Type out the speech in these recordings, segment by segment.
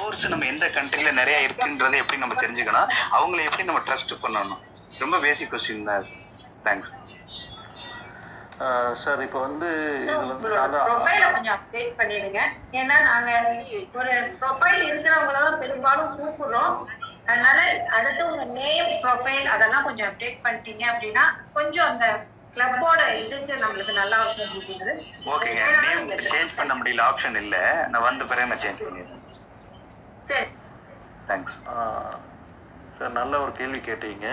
Source நம்ம எந்த கண்ட்ரில நிறைய இருக்குன்றதை எப்படி நம்ம தெரிஞ்சுக்கணும்? அவங்கள எப்படி நம்ம ட்ரஸ்ட் பண்ணணும்? ரொம்ப பேசிக் கொஸ்டின் தான் தேங்க்ஸ் சார் இப்போ வந்து ப்ரொஃபைல கொஞ்சம் அப்டேட் பண்ணிடுங்க. ஏன்னா நாங்க ஒரு ப்ரொஃபைல் இருக்கிறவங்கள தான் பெரும்பாலும் கூப்பிடுறோம். அதனால அடுத்து உங்க நேம் ப்ரொஃபைல் அதெல்லாம் கொஞ்சம் அப்டேட் பண்ணிட்டீங்க அப்படின்னா கொஞ்சம் அந்த கிளப்போட இதுக்கு நம்மளுக்கு நல்லா இருக்கும் இருக்குது ஓகேங்க நேம் சேஞ்ச் பண்ண முடியல ஆப்ஷன் இல்ல. நான் வந்த பிறகு நான் சேஞ்ச் பண்ணிடுறேன். சரி. தேங்க்ஸ் சார் நல்ல ஒரு கேள்வி கேட்டீங்க.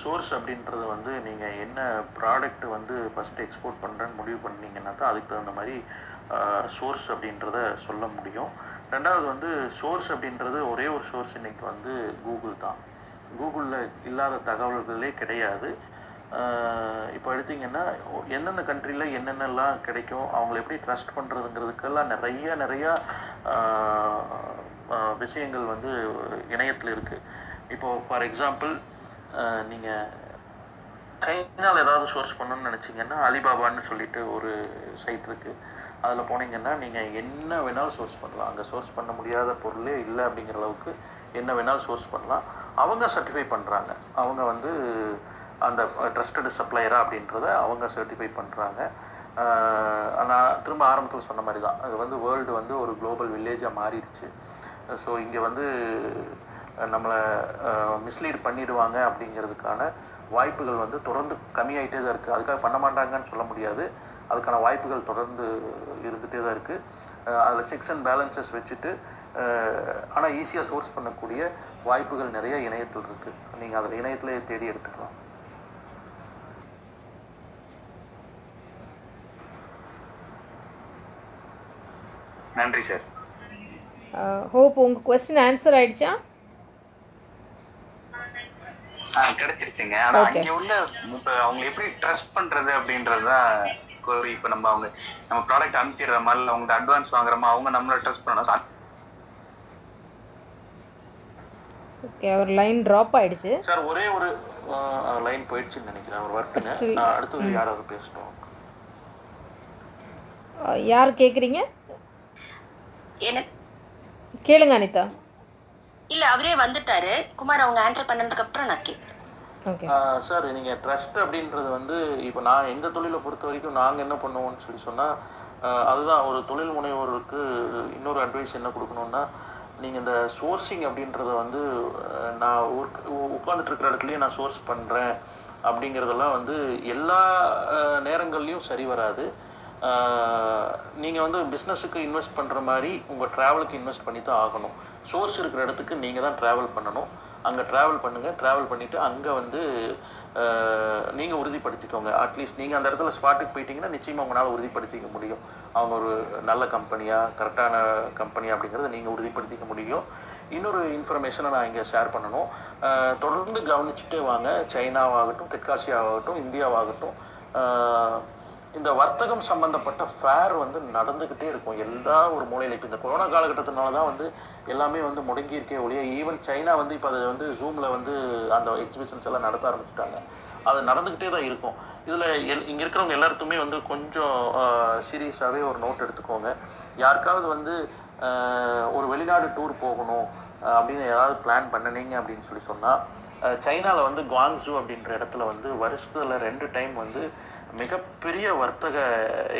சோர்ஸ் அப்படின்றது வந்து நீங்கள் என்ன ப்ராடக்ட் வந்து ஃபஸ்ட்டு எக்ஸ்போர்ட் பண்ணுறேன்னு முடிவு பண்ணீங்கன்னா தான் அதுக்கு தகுந்த மாதிரி சோர்ஸ் அப்படின்றத சொல்ல முடியும். ரெண்டாவது வந்து சோர்ஸ் அப்படின்றது ஒரே ஒரு சோர்ஸ் இன்னைக்கு வந்து கூகுள் தான். கூகுளில் இல்லாத தகவல்களே கிடையாது. இப்போ எடுத்தீங்கன்னா எந்தெந்த கண்ட்ரியில் என்னென்னலாம் கிடைக்கும் அவங்கள எப்படி ட்ரஸ்ட் பண்ணுறதுங்கிறதுக்கெல்லாம் நிறைய நிறையா விஷயங்கள் வந்து இணையத்தில் இருக்குது இப்போ ஃபார் எக்ஸாம்பிள் நீங்கள் சைனாவில் ஏதாவது சோர்ஸ் பண்ணணும்னு நினச்சிங்கன்னா அலிபாபான்னு சொல்லிட்டு ஒரு சைட் இருக்குது அதில் போனீங்கன்னா நீங்கள் என்ன வேணாலும் சோர்ஸ் பண்ணலாம். அங்கே சோர்ஸ் பண்ண முடியாத பொருளே இல்லை அப்படிங்கிற அளவுக்கு என்ன வேணாலும் சோர்ஸ் பண்ணலாம். அவங்க சர்டிஃபை பண்ணுறாங்க அவங்க வந்து அந்த ட்ரஸ்டட் சப்ளையரா அப்படின்றத அவங்க சர்டிஃபை பண்ணுறாங்க நான் திரும்ப ஆரம்பத்தில் சொன்ன மாதிரி தான் அது வந்து வேர்ல்டு வந்து ஒரு குளோபல் வில்லேஜாக மாறிடுச்சு. ஸோ இங்கே வந்து நம்மளை மிஸ்லீட் பண்ணிடுவாங்க அப்படிங்கிறதுக்கான வாய்ப்புகள் வந்து தொடர்ந்து கம்மியாயிட்டே தான் இருக்குது அதுக்காக பண்ண மாட்டாங்கன்னு சொல்ல முடியாது. அதுக்கான வாய்ப்புகள் தொடர்ந்து இருந்துகிட்டே தான் இருக்குது அதில் செக்ஸ் அண்ட் பேலன்சஸ் வச்சுட்டு ஆனால் ஈஸியாக சோர்ஸ் பண்ணக்கூடிய வாய்ப்புகள் நிறைய இணையத்தில் இருக்குது நீங்கள் அதில் இணையத்திலே தேடி எடுத்துக்கலாம். நன்றி சார். ஹோப் உங்கள் கொஸ்டின் ஆன்சர் ஆயிடுச்சா? கிடைச்சிருச்சுங்க. ஆனா Okay. அங்க உள்ள இப்ப அவங்க எப்படி ட்ரஸ்ட் பண்றது அப்படின்றதுதான் ஒரு இப்ப நம்ம அவங்க நம்ம ப்ராடக்ட் அனுப்பிடுறோமா இல்ல அவங்க அட்வான்ஸ் வாங்குறோமா அவங்க நம்மள ட்ரஸ்ட் பண்ணணும். ஓகே அவர் லைன் ட்ராப் ஆயிடுச்சு. சார் ஒரே ஒரு லைன் போயிடுச்சுன்னு நினைக்கிறேன். ஒரு நான் அடுத்தது யாராவது பேசட்டும். அஹ், யார் கேட்குறீங்க எனக்கு கேளுங்க அனிதா. இல்ல அவரே வந்துட்டாரு. குமார் அவங்க ஆன்சர் பண்ணதுக்கு அப்புறம் நான் கேட்கிறேன் சார் நீங்கள் ட்ரஸ்ட் அப்படின்றது வந்து இப்போ நான் எங்கள் தொழிலை பொறுத்த வரைக்கும் நாங்கள் என்ன பண்ணுவோம்னு சொல்லி சொன்னால் அதுதான் ஒரு தொழில் முனைவோருக்கு இன்னொரு அட்வைஸ் என்ன கொடுக்கணும்னா நீங்கள் இந்த சோர்சிங் அப்படின்றத வந்து நான் உட்காந்துட்டு இருக்கிற இடத்துலையே நான் சோர்ஸ் பண்ணுறேன் அப்படிங்கிறதெல்லாம் வந்து எல்லா நேரங்கள்லையும் சரி வராது. நீங்கள் வந்து பிஸ்னஸுக்கு இன்வெஸ்ட் பண்ணுற மாதிரி உங்கள் ட்ராவலுக்கு இன்வெஸ்ட் பண்ணி தான் ஆகணும். சோர்ஸ் இருக்கிற இடத்துக்கு நீங்கள் தான் ட்ராவல் பண்ணணும். அங்கே ட்ராவல் பண்ணுங்கள் ட்ராவல் பண்ணிவிட்டு அங்கே வந்து நீங்கள் உறுதிப்படுத்திக்கோங்க. அட்லீஸ்ட் நீங்கள் அந்த இடத்துல ஸ்பாட்டுக்கு போயிட்டீங்கன்னா நிச்சயமாக உங்களால் உறுதிப்படுத்திக்க முடியும். அவங்க ஒரு நல்ல கம்பெனியாக கரெக்டான கம்பெனி அப்படிங்கிறத நீங்கள் உறுதிப்படுத்திக்க முடியும். இன்னொரு இன்ஃபர்மேஷனை நான் இங்கே ஷேர் பண்ணணும். தொடர்ந்து கவனிச்சுட்டே வாங்க. சைனாவாகட்டும் தெற்காசியாவாகட்டும் இந்தியாவாகட்டும். இந்த வர்த்தகம் சம்பந்தப்பட்ட ஃபேர் வந்து நடந்துக்கிட்டே இருக்கும். எல்லா ஒரு மூலையில இப்போ இந்த கொரோனா காலகட்டத்தினால தான் வந்து எல்லாமே வந்து முடங்கி இருக்கே ஒழிய ஈவன் சைனா வந்து இப்போ அதை வந்து ஜூமில் வந்து அந்த எக்ஸிபிஷன்ஸ் எல்லாம் நடத்த ஆரம்பிச்சிட்டாங்க. அது நடந்துக்கிட்டே தான் இருக்கும். இதில் எல் இங்கே இருக்கிறவங்க எல்லாருக்குமே வந்து கொஞ்சம் சீரியஸாகவே ஒரு நோட் எடுத்துக்கோங்க. யாருக்காவது வந்து ஒரு வெளிநாடு டூர் போகணும் அப்படின்னு ஏதாவது பிளான் பண்ணனீங்க அப்படின்னு சொல்லி சொன்னால் சைனாவில் வந்து குவாங்ஜூ அப்படின்ற இடத்துல வந்து வருஷத்தில் ரெண்டு டைம் வந்து மிகப்பெரிய வர்த்தக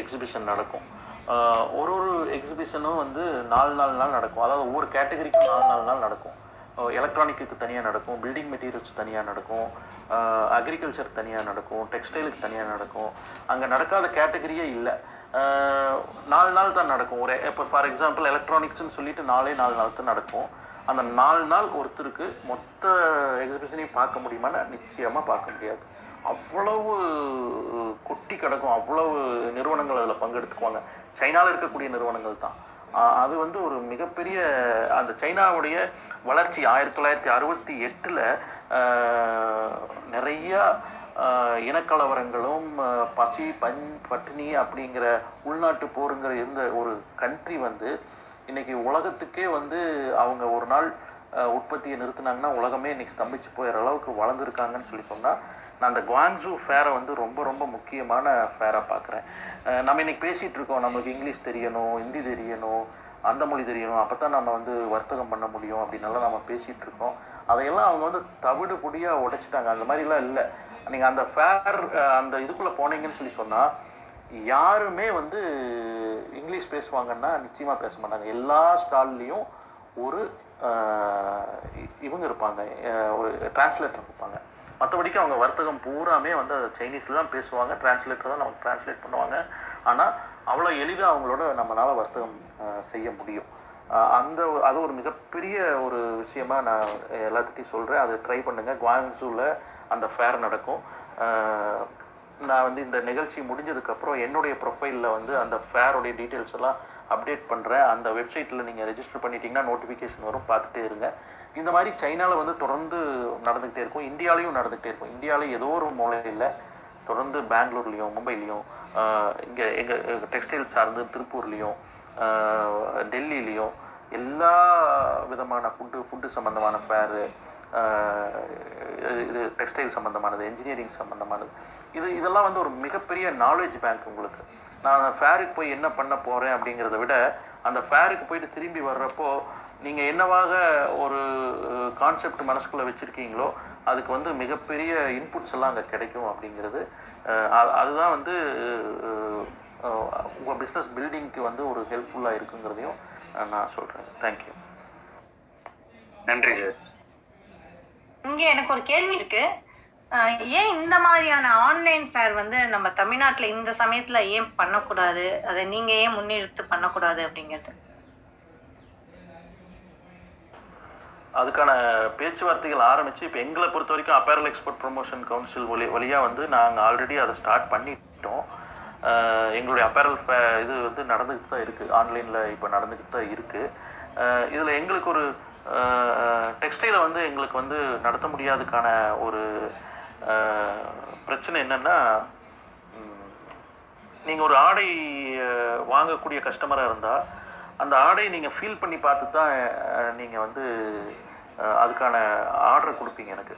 எக்ஸிபிஷன் நடக்கும். ஒரு ஒரு எக்ஸிபிஷனும் வந்து நாலு நாலு நாள் நடக்கும். அதாவது ஒவ்வொரு கேட்டகரிக்கும் நாலு நாலு நாள் நடக்கும். எலக்ட்ரானிக்கு தனியாக நடக்கும் பில்டிங் மெட்டீரியல்ஸ் தனியாக நடக்கும் அக்ரிகல்ச்சர் தனியாக நடக்கும் டெக்ஸ்டைலுக்கு தனியாக நடக்கும். அங்கே நடக்காத கேட்டகரியே இல்லை. நாலு நாள் தான் நடக்கும். ஒரு இப்போ ஃபார் எக்ஸாம்பிள் எலக்ட்ரானிக்ஸ்னு சொல்லிட்டு நாலே நாலு நாள் தான் நடக்கும். அந்த நாலு நாள் ஒருத்தருக்கு மொத்த எக்ஸிபிஷனையும் பார்க்க முடியுமான்னு நிச்சயமாக பார்க்க முடியாது. அவ்வளவு கொட்டி கிடக்கும் அவ்வளவு நிறுவனங்கள் அதில் பங்கெடுத்துக்குவாங்க. சைனாவில் இருக்கக்கூடிய நிறுவனங்கள் தான். அது வந்து ஒரு மிகப்பெரிய அந்த சைனாவுடைய வளர்ச்சி ஆயிரத்தி தொள்ளாயிரத்தி அறுபத்தி எட்டில் நிறையா இனக்கலவரங்களும் பசி பஞ் பட்டினி அப்படிங்கிற உள்நாட்டு போருங்கிற இருந்த ஒரு கண்ட்ரி வந்து இன்னைக்கு உலகத்துக்கே வந்து அவங்க ஒரு நாள் உற்பத்தியை நிறுத்தினாங்கன்னா உலகமே இன்னைக்கு ஸ்தம்பிச்சு போயிடுற அளவுக்கு வளர்ந்துருக்காங்கன்னு சொல்லி சொன்னால் நான் அந்த குவாங்ஸூ ஃபேரை வந்து ரொம்ப ரொம்ப முக்கியமான ஃபேராக பார்க்குறேன் நம்ம இன்னைக்கு பேசிகிட்டு இருக்கோம். நம்மளுக்கு இங்கிலீஷ் தெரியணும் ஹிந்தி தெரியணும் அந்த மொழி தெரியணும். அப்போ தான் நம்ம வந்து வர்த்தகம் பண்ண முடியும் அப்படின்னெல்லாம் நம்ம பேசிகிட்டு இருக்கோம். அதையெல்லாம் அவங்க வந்து தவிடு பொடியாக உடைச்சிட்டாங்க. அந்த மாதிரிலாம் இல்லை. நீங்கள் அந்த ஃபேர் அந்த இதுக்குள்ளே போனீங்கன்னு சொல்லி சொன்னால் யாருமே வந்து இங்கிலீஷ் பேசுவாங்கன்னா நிச்சயமாக பேச மாட்டாங்க. எல்லா ஸ்டால்லையும் ஒரு இ- இவங்க இருப்பாங்க. ஒரு டிரான்ஸ்லேட்டர் இருப்பாங்க. மற்றபடிக்கு அவங்க வர்த்தகம் பூராமே வந்து அது சைனீஸில் தான் பேசுவாங்க டிரான்ஸ்லேட்டர் தான் நமக்கு டிரான்ஸ்லேட் பண்ணுவாங்க. ஆனால் அவ்வளோ எளிதாக அவங்களோட நம்மளால் வர்த்தகம் செய்ய முடியும். அந்த அது ஒரு மிகப்பெரிய ஒரு விஷயமா நான் எல்லாத்துட்டையும் சொல்கிறேன் அதை ட்ரை பண்ணுங்கள் குவாங்ஸூவில் அந்த ஃபேர் நடக்கும். நான் வந்து இந்த நிகழ்ச்சி முடிஞ்சதுக்கப்புறம் என்னுடைய ப்ரொஃபைலில் வந்து அந்த ஃபேருடைய டீட்டெயில்ஸ் எல்லாம் அப்டேட் பண்ணுறேன் அந்த வெப்சைட்டில் நீங்கள் ரெஜிஸ்டர் பண்ணிட்டீங்கன்னா நோட்டிஃபிகேஷன் வரும். பார்த்துட்டே இருங்க. இந்த மாதிரி சைனாவில் வந்து தொடர்ந்து நடந்துகிட்டே இருக்கும். இந்தியாலையும் நடந்துக்கிட்டே இருக்கும். இந்தியாவில் ஏதோ ஒரு மூலையில் தொடர்ந்து பெங்களூர்லேயும் மும்பைலேயும் இங்கே எங்கள் டெக்ஸ்டைல் சார்ந்து திருப்பூர்லேயும் டெல்லியிலையும் எல்லா விதமான ஃபுட்டு ஃபுட்டு சம்மந்தமான ஃபேரு இது டெக்ஸ்டைல் சம்மந்தமானது என்ஜினியரிங் சம்மந்தமானது இது இதெல்லாம் வந்து ஒரு மிகப்பெரிய நாலேஜ் பேங்க் உங்களுக்கு. நான் ஃபேருக்கு போய் என்ன பண்ண போகிறேன் அப்படிங்கிறத விட அந்த ஃபேருக்கு போயிட்டு திரும்பி வர்றப்போ நீங்கள் என்னவாக ஒரு கான்செப்ட் மனசுக்குள்ளே வச்சுருக்கீங்களோ அதுக்கு வந்து மிகப்பெரிய இன்புட்ஸ் எல்லாம் அங்கே கிடைக்கும் அப்படிங்கிறது அதுதான் வந்து உங்கள் பிஸ்னஸ் பில்டிங்க்கு வந்து ஒரு ஹெல்ப்ஃபுல்லாக இருக்குங்கிறதையும் நான் சொல்கிறேன் தேங்க்யூ நன்றி சார் இங்க எனக்கு ஒரு கேள்வி இருக்கு. ஏன் இந்த மாதிரியான ஆன்லைன் ஃபேர் வந்து நம்ம தமிழ்நாட்டுல இந்த சமயத்துல ஏன் பண்ணக்கூடாது? அதை நீங்க ஏன் முன்னெடுத்து பண்ணக்கூடாது அப்படிங்கிறது? அதுக்கான பேச்சுவார்த்தைகள் ஆரம்பிச்சு இப்போ எங்களை பொறுத்த வரைக்கும் அப்பேரல் எக்ஸ்போர்ட் ப்ரொமோஷன் கவுன்சில் வழி வழியாக வந்து நாங்கள் ஆல்ரெடி அதை ஸ்டார்ட் பண்ணிட்டோம். எங்களுடைய அப்பேரல் இது வந்து நடந்துக்கிட்டு தான் இருக்குது ஆன்லைனில் இப்போ நடந்துக்கிட்டு தான் இருக்குது இதில் எங்களுக்கு ஒரு டெக்ஸ்டைலை வந்து எங்களுக்கு வந்து நடத்த முடியாதுக்கான ஒரு பிரச்சனை என்னென்னா நீங்கள் ஒரு ஆடை வாங்கக்கூடிய கஸ்டமராக இருந்தால் அந்த ஆடையை நீங்கள் ஃபீல் பண்ணி பார்த்து தான் நீங்கள் வந்து அதுக்கான ஆர்டர் கொடுப்பீங்க எனக்கு.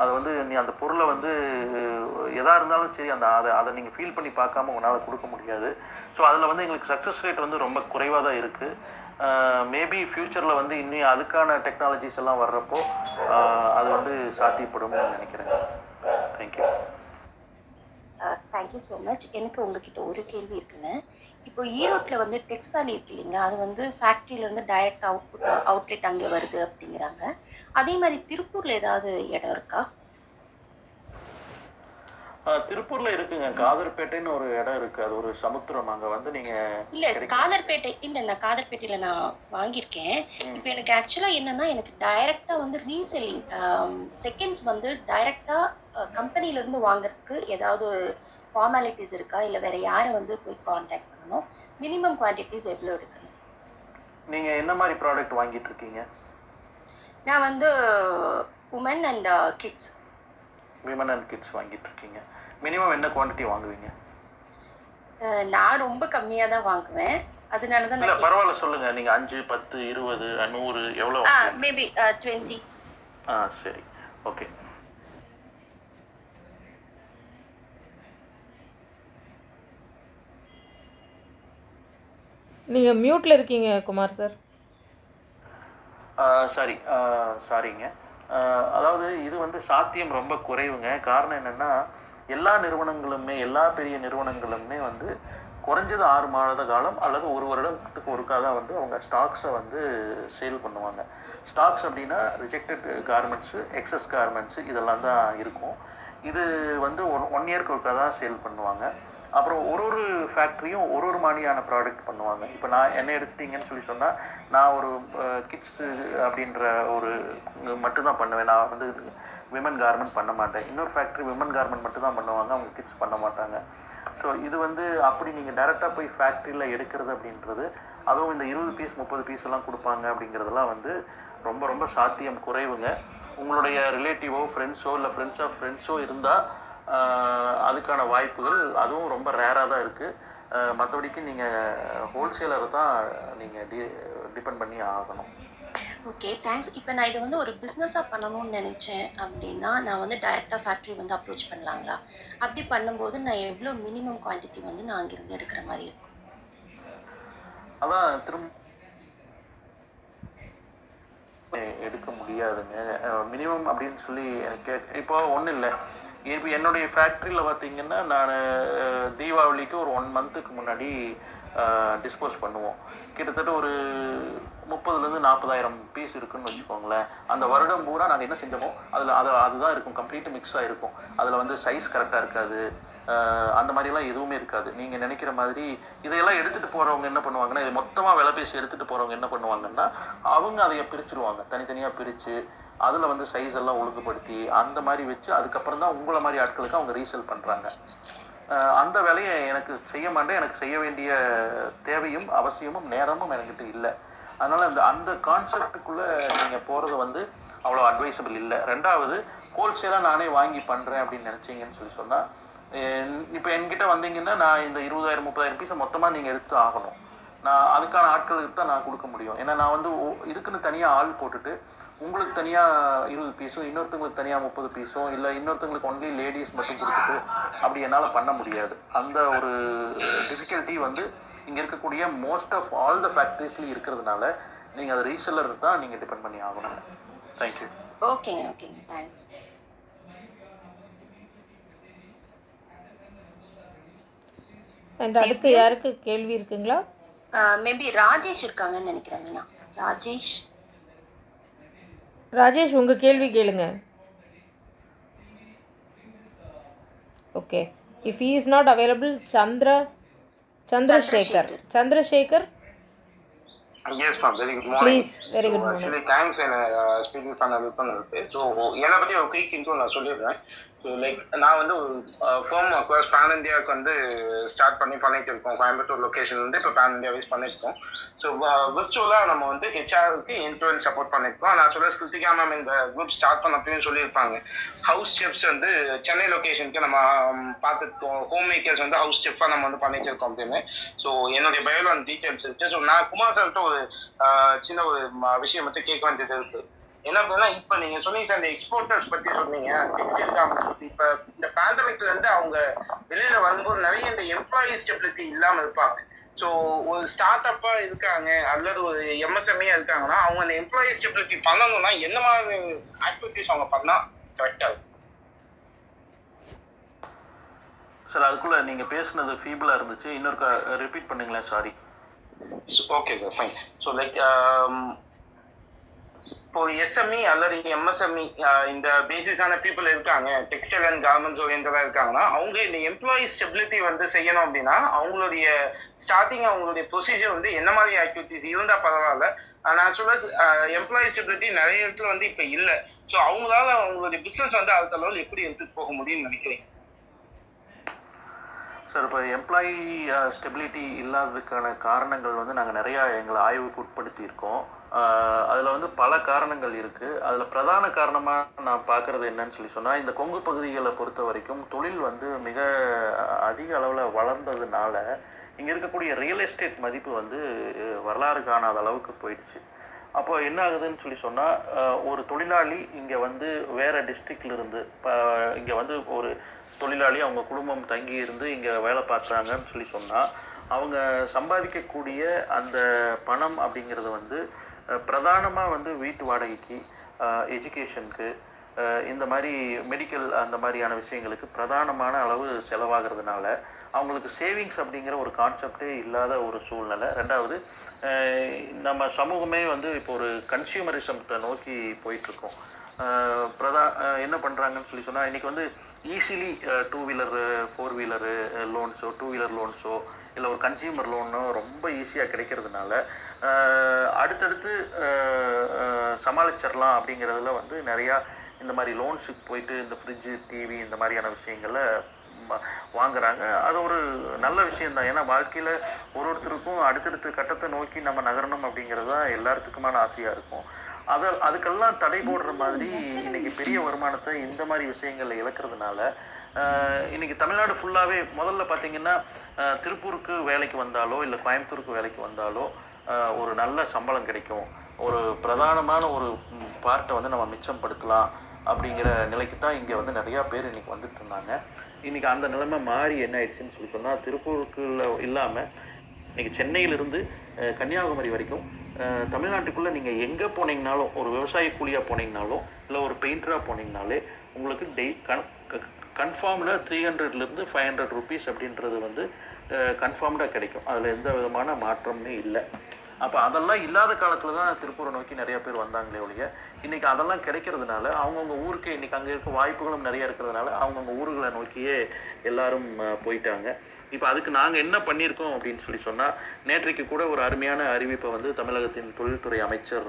அது வந்து நீ அந்த பொருளை வந்து எதாக இருந்தாலும் சரி அந்த அதை அதை நீங்கள் ஃபீல் பண்ணி பார்க்காம உங்களால் கொடுக்க முடியாது. ஸோ அதில் வந்து எங்களுக்கு சக்ஸஸ் ரேட் வந்து ரொம்ப குறைவாக தான் இருக்குது மேபி ஃப்யூச்சரில் வந்து இன்னும் அதுக்கான டெக்னாலஜிஸ் எல்லாம் வர்றப்போ அது வந்து சாத்தியப்படும்னு நினைக்கிறேன். தேங்க்யூ தேங்க்யூ ஸோ மச் எனக்கு உங்ககிட்ட ஒரு கேள்வி இருக்குன்னு இப்போ ஈரோட்டில் வந்து டெக்ஸ் வேலி இருக்கு இல்லைங்களா? அது வந்து ஃபேக்ட்ரியிலேருந்து டைரக்ட் அவுட்புட் அவுட்லெட் அங்கே வருது அப்படிங்கிறாங்க. அதே மாதிரி திருப்பூரில் ஏதாவது இடம் இருக்கா? திருப்பூர்ல இருக்குங்க. காதர்பேட்டைன்னு ஒரு இடம் இருக்கு. அது ஒரு சமுத்திரம். அங்க வந்து நீங்க இல்ல. காதர்பேட்டை இல்ல நான் காதர்பேட்டையில நான் வாங்கியிருக்கேன். இப்போ எனக்கு ஆக்சுவலா என்னன்னா எனக்கு டைரக்டா வந்து ரீசெல்லிங் செகண்ட்ஸ் வந்து டைரக்டா கம்பெனில இருந்து வாங்குறதுக்கு ஏதாவது ஃபார்மாலிட்டிஸ் இருக்கா? இல்ல வேற யாரை வந்து போய் காண்டாக்ட் பண்ணணும். மினிமம் குவான்டிட்டிஸ் எவ்வளவு எடுக்கணும் நீங்க என்ன மாதிரி ப்ராடக்ட் வாங்கிட்டு இருக்கீங்க நான் வந்து woman and kids women and kids வாங்கிட்டு இருக்கீங்க மினிமம் என்ன குவாண்டிட்டி வாங்குவீங்க? நான் ரொம்ப கம்மியா தான் வாங்குவேன். அதனால தான் இல்ல பரவாயில்ல சொல்லுங்க. நீங்க அஞ்சு பத்து இருபது நூறு எவ்வளவு வாங்குவீங்க? மேபி டுவெண்ட்டி ஆ சரி. ஓகே நீங்கள் மியூட்டில் இருக்கீங்க குமார் சார். சாரி சாரிங்க அதாவது இது வந்து சாத்தியம் ரொம்ப குறைவுங்க. காரணம் என்னன்னா எல்லா நிறுவனங்களுமே எல்லா பெரிய நிறுவனங்களுமே வந்து குறைஞ்சது ஆறு மாத காலம் அல்லது ஒரு வருடத்துக்கு ஒருக்கா தான் வந்து அவங்க ஸ்டாக்ஸை வந்து சேல் பண்ணுவாங்க. ஸ்டாக்ஸ் அப்படின்னா ரிஜெக்டட் கார்மெண்ட்ஸு எக்ஸஸ் கார்மெண்ட்ஸு இதெல்லாம் தான் இருக்கும். இது வந்து ஒன் ஒன் இயர்க்கு ஒருக்கா தான் சேல் பண்ணுவாங்க. அப்புறம் ஒரு ஒரு ஃபேக்ட்ரியும் ஒரு ஒரு மாதிரியான ப்ராடக்ட் பண்ணுவாங்க. இப்போ நான் என்ன எடுத்துட்டீங்கன்னு சொல்லி சொன்னால் நான் ஒரு கிட்ஸு அப்படின்ற ஒரு மட்டும்தான் பண்ணுவேன். நான் வந்து விமன் கார்மெண்ட் பண்ண மாட்டேன். இன்னொரு ஃபேக்ட்ரி விமன் கார்மெண்ட் மட்டும் தான் பண்ணுவாங்க. அவங்க கிட்ஸ் பண்ண மாட்டாங்க. ஸோ இது வந்து அப்படி நீங்கள் டேரெக்டாக போய் ஃபேக்ட்ரியில் எடுக்கிறது அப்படின்றது அதுவும் இந்த இருபது பீஸ் முப்பது பீஸ் எல்லாம் கொடுப்பாங்க அப்படிங்கிறதெல்லாம் வந்து ரொம்ப ரொம்ப சாத்தியம் குறைவுங்க. உங்களுடைய ரிலேட்டிவோ ஃப்ரெண்ட்ஸோ இல்லை ஃப்ரெண்ட்ஸ் ஆஃப் ஃப்ரெண்ட்ஸோ இருந்தால் அதுக்கான வாய்ப்புகள் அதுவும் ரொம்ப ரேராக தான் இருக்குது மற்றபடிக்கு நீங்கள் ஹோல்சேலர் தான் நீங்கள் டி டிபெண்ட் பண்ணி ஆகணும். ஓகே தேங்க்ஸ் இப்போ நான் இதை வந்து ஒரு பிஸ்னஸாக பண்ணணும்னு நினச்சேன் அப்படின்னா நான் வந்து டைரெக்டாக ஃபேக்ட்ரி வந்து அப்ரோச் பண்ணலாங்களா? அப்படி பண்ணும்போது நான் எவ்வளோ மினிமம் குவான்டிட்டி வந்து நான் அங்கேருந்து எடுக்கிற மாதிரி இருக்கும்? அதான் திரும்ப எடுக்க முடியாதுங்க. மினிமம் அப்படின்னு சொல்லி எனக்கு இப்போ ஒன்றும் இல்லை. இப்போ என்னுடைய ஃபேக்ட்ரியில் பார்த்தீங்கன்னா நான் தீபாவளிக்கு ஒரு ஒன் மந்த்துக்கு முன்னாடி டிஸ்போஸ் பண்ணுவோம். கிட்டத்தட்ட ஒரு முப்பதுலேருந்து நாற்பதாயிரம் பீஸ் இருக்குன்னு வச்சுக்கோங்களேன். அந்த வருடம் பூரா நாங்கள் என்ன செஞ்சோமோ அதில் அது அதுதான் இருக்கும். கம்ப்ளீட் மிக்ஸாக இருக்கும். அதில் வந்து சைஸ் கரெக்டாக இருக்காது. அந்த மாதிரிலாம் எதுவுமே இருக்காது. நீங்கள் நினைக்கிற மாதிரி இதையெல்லாம் எடுத்துகிட்டு போகிறவங்க என்ன பண்ணுவாங்கன்னா இது மொத்தமாக விலை பேசி எடுத்துகிட்டு போகிறவங்க என்ன பண்ணுவாங்கன்னா அவங்க அதை பிரிச்சுருவாங்க. தனித்தனியாக பிரித்து அதில் வந்து சைஸ் எல்லாம் ஒழுங்குபடுத்தி அந்த மாதிரி வச்சு அதுக்கப்புறம் தான் உங்களை மாதிரி ஆட்களுக்கு அவங்க ரீசேல் பண்ணுறாங்க அந்த வேலையை எனக்கு செய்ய மாட்டேன். எனக்கு செய்ய வேண்டிய தேவையும் அவசியமும் நேரமும் என்கிட்ட இல்லை. அதனால் அந்த அந்த கான்செப்டுக்குள்ளே நீங்கள் போகிறது வந்து அவ்வளோ அட்வைசபிள் இல்லை. ரெண்டாவது ஹோல்சேலாக நானே வாங்கி பண்ணுறேன் அப்படின்னு நினச்சிங்கன்னு சொல்லி சொன்னால் இப்போ என்கிட்ட வந்தீங்கன்னா நான் இந்த இருபதாயிரம் முப்பதாயிரம் பீஸை மொத்தமாக நீங்கள் எடுத்து ஆகணும். நான் அதுக்கான ஆட்களுக்கு தான் நான் கொடுக்க முடியும். ஏன்னா நான் வந்து இதுக்குன்னு தனியாக ஆள் போட்டுட்டு உங்களுக்கு தனியா இருபது பீஸும் இன்னொருத்தங்களுக்கு தனியா முப்பது பீஸும் இல்ல இன்னொருத்தங்களுக்கு ஒன்லி லேடிஸ் மட்டும் கொடுத்துட்டு அப்படி என்னால பண்ண முடியாது. அந்த ஒரு டிஃபிகல்ட்டி வந்து இங்க இருக்கக்கூடிய மோஸ்ட் ஆஃப் ஆல் த ஃபேக்டரிஸ்லயும் இருக்கிறதுனால நீங்க அதை ரீசெல்லர் தான் நீங்க டிபெண்ட் பண்ணி ஆகணும். தேங்க்யூ ஓகேங்க ஓகேங்க தேங்க்ஸ் அண்ட் அடுத்து யாருக்கு கேள்வி இருக்குங்களா? மேபி ராஜேஷ் இருக்காங்கன்னு நினைக்கிறேன் மீனா. ராஜேஷ். ராஜேஷ் உங்கள் கேள்வி கேளுங்க. Okay if he is not available Chandra Chandrasekhar Chandrasekhar yes ma'am very good morning please very good morning thanks என்ன ஸ்பீக்கிங் பண்ண விருப்பம் இருக்கு ஸோ என்னை பற்றி ஒரு குயிக் இன்ட்ரோ நான் சொல்லிடுறேன். ஸோ லைக் நான் வந்து ஒரு ஃபோம் அக்வாஸ் பேன் இந்தியாவுக்கு வந்து ஸ்டார்ட் பண்ணி பண்ணிட்டு இருக்கோம் கோயம்புத்தூர் லொக்கேஷன் வந்து இப்போ பேன் இந்தியா வைஸ் பண்ணியிருக்கோம் ஸோ விர்ச்சுவலாக நம்ம வந்து ஹெச்ஆருக்கு இன்ஃப்ளூயன்ஸ் சப்போர்ட் பண்ணியிருக்கோம் நான் சொல்ல ஸ்கிருத்திகா மேம் இந்த குரூப் ஸ்டார்ட் பண்ணப்பயும் சொல்லியிருப்பாங்க. ஹவுஸ் செஃப்ஸ் வந்து சென்னை லொக்கேஷனுக்கு நம்ம பார்த்துருக்கோம். ஹோம் மேக்கர்ஸ் வந்து ஹவுஸ் செஃபாக நம்ம வந்து பண்ணிட்டு இருக்கோம் அப்படின்னு. ஸோ என்னுடைய பயோல அந்த டீட்டெயில்ஸ் இருக்குது ஸோ நான் குமார் சார்கிட்ட ஒரு சின்ன ஒரு ம- விஷயம் மட்டும் கேட்க வேண்டியது இருக்குது என்ன அப்படின்னா இப்ப நீங்க சொன்னீங்க சார் இந்த எக்ஸ்போர்ட்டர்ஸ் பத்தி சொன்னீங்க டெக்ஸ்டைல் கார்மெண்ட்ஸ் பத்தி. இப்ப இந்த பேண்டமிக்ல இருந்து அவங்க வெளியில வரும்போது நிறைய இந்த எம்ப்ளாயி ஸ்டெபிலிட்டி இல்லாம இருப்பாங்க. ஸோ ஒரு ஸ்டார்ட் அப்பா இருக்காங்க அல்லது ஒரு எம்எஸ்எம்ஏ இருக்காங்கன்னா அவங்க அந்த எம்ப்ளாயி ஸ்டெபிலிட்டி பண்ணணும்னா என்ன மாதிரி ஆக்டிவிட்டிஸ் அவங்க பண்ணா கரெக்டா இருக்கும்? சார் அதுக்குள்ள நீங்க பேசுனது ஃபீபிளா இருந்துச்சு. இன்னொரு ரிப்பீட் பண்ணுங்களேன் sorry okay sir fine so like இப்போ எஸ்எம்இ அல்லது எம்எஸ்எம்இ இந்த பேசிஸான பீப்புள் இருக்காங்க டெக்ஸ்டைல் அண்ட் கார்மெண்ட்ஸ் ஓரியன்டா இருக்காங்கன்னா அவங்க இந்த எம்ப்ளாயி ஸ்டெபிலிட்டி வந்து செய்யணும் அப்படின்னா அவங்களுடைய ஸ்டார்டிங் அவங்களுடைய ப்ரொசீஜர் வந்து என்ன மாதிரி ஆக்டிவிட்டிஸ் இருந்தால் பரவாயில்ல. நான் சொல்ல எம்ப்ளாயி ஸ்டெபிலிட்டி நிறைய இடத்துல வந்து இப்போ இல்லை. ஸோ அவங்களால அவங்களுடைய பிஸ்னஸ் வந்து அடுத்த லெவல் எப்படி எடுத்துட்டு போக முடியும்னு நினைக்கிறீங்க? சார் இப்போ எம்ப்ளாயி ஸ்டெபிலிட்டி இல்லாததுக்கான காரணங்கள் வந்து நாங்கள் நிறையா எங்களை ஆய்வுக்கு உட்படுத்தியிருக்கோம். அதில் வந்து பல காரணங்கள் இருக்குது அதில் பிரதான காரணமாக நான் பார்க்குறது என்னன்னு சொல்லி சொன்னால் இந்த கொங்கு பகுதிகளை பொறுத்த வரைக்கும் தொழில் வந்து மிக அதிக அளவில் வளர்ந்ததுனால இங்கே இருக்கக்கூடிய ரியல் எஸ்டேட் மதிப்பு வந்து வரலாறு காணாத அளவுக்கு போயிடுச்சு. அப்போ என்ன ஆகுதுன்னு சொல்லி சொன்னால் ஒரு தொழிலாளி இங்கே வந்து வேறு டிஸ்ட்ரிக்ட்லேருந்து இப்போ இங்கே வந்து ஒரு தொழிலாளி அவங்க குடும்பம் தங்கி இருந்து இங்கே வேலை பார்க்குறாங்கன்னு சொல்லி சொன்னால் அவங்க சம்பாதிக்கக்கூடிய அந்த பணம் அப்படிங்கிறது வந்து பிரதானமாக வந்து வீட்டு வாடகைக்கு எஜுகேஷனுக்கு இந்த மாதிரி மெடிக்கல் அந்த மாதிரியான விஷயங்களுக்கு பிரதானமான அளவு செலவாகிறதுனால அவங்களுக்கு சேவிங்ஸ் அப்படிங்கிற ஒரு கான்செப்டே இல்லாத ஒரு சூழ்நிலை. ரெண்டாவது நம்ம சமூகமே வந்து இப்போ ஒரு கன்சியூமரிசத்தை நோக்கி போயிட்டுருக்கோம். பிரதா என்ன பண்ணுறாங்கன்னு சொல்லி சொன்னால் இன்றைக்கி வந்து easily two wheeler four wheeler லோன்ஸோ two wheeler லோன்ஸோ இல்லை ஒரு கன்சியூமர் லோனோ ரொம்ப ஈஸியாக கிடைக்கிறதுனால அடுத்தடுத்து சமாளிச்சிடலாம் அப்படிங்கிறதுல வந்து நிறையா இந்த மாதிரி லோன்ஸுக்கு போயிட்டு இந்த ஃப்ரிட்ஜு டிவி இந்த மாதிரியான விஷயங்களை வாங்குறாங்க. அது ஒரு நல்ல விஷயம்தான். ஏன்னா வாழ்க்கையில் ஒரு ஒருத்தருக்கும் அடுத்தடுத்த கட்டத்தை நோக்கி நம்ம நகரணும் அப்படிங்கிறது தான் எல்லாத்துக்குமான ஆசையாக இருக்கும். அதை அதுக்கெல்லாம் தடை போடுற மாதிரி இன்னைக்கு பெரிய வருமானத்தை இந்த மாதிரி விஷயங்கள்ல இழக்கிறதுனால இன்னைக்கு தமிழ்நாடு ஃபுல்லாகவே முதல்ல பார்த்தீங்கன்னா திருப்பூருக்கு வேலைக்கு வந்தாலோ இல்லை கோயம்புத்தூருக்கு வேலைக்கு வந்தாலோ ஒரு நல்ல சம்பளம் கிடைக்கும். ஒரு பிரதானமான ஒரு பார்ட்டை வந்து நம்ம மிச்சப்படுத்தலாம் அப்படிங்கிற நிலைக்கு தான் இங்கே வந்து நிறையா பேர் இன்னைக்கு வந்துட்டு இருந்தாங்க. இன்னைக்கு அந்த நிலைமை மாறி என்ன ஆயிடுச்சுன்னு சொல்லி சொன்னால் திருப்பூருக்கு இல்லாமல் இன்னைக்கு சென்னையிலிருந்து கன்னியாகுமரி வரைக்கும் தமிழ்நாட்டுக்குள்ளே நீங்கள் எங்கே போனீங்கனாலும் ஒரு விவசாய கூலியாக போனீங்கனாலும் இல்லை ஒரு பெயிண்டராக போனீங்கனாலே உங்களுக்கு டெய் கன் கன்ஃபார்மில் த்ரீ ஹண்ட்ரட்லேருந்து ஃபைவ் ஹண்ட்ரட் ருபீஸ் அப்படின்றது வந்து கன்ஃபார்ம்டாக கிடைக்கும். அதில் எந்த விதமான மாற்றமே இல்லை. அப்போ அதெல்லாம் இல்லாத காலத்தில் தான் திருப்பூரை நோக்கி நிறைய பேர் வந்தாங்களே ஒழிய இன்னைக்கு அதெல்லாம் கிடைக்கிறதுனால அவங்கவுங்க ஊருக்கு இன்றைக்கி அங்கே இருக்க வாய்ப்புகளும் நிறைய இருக்கிறதுனால அவங்கவுங்க ஊர்களை நோக்கியே எல்லாரும் போயிட்டாங்க. இப்போ அதுக்கு நாங்கள் என்ன பண்ணியிருக்கோம் அப்படின்னு சொல்லி சொன்னால் நேற்றைக்கு கூட ஒரு அருமையான அறிவிப்பை வந்து தமிழகத்தின் தொழில்துறை அமைச்சர்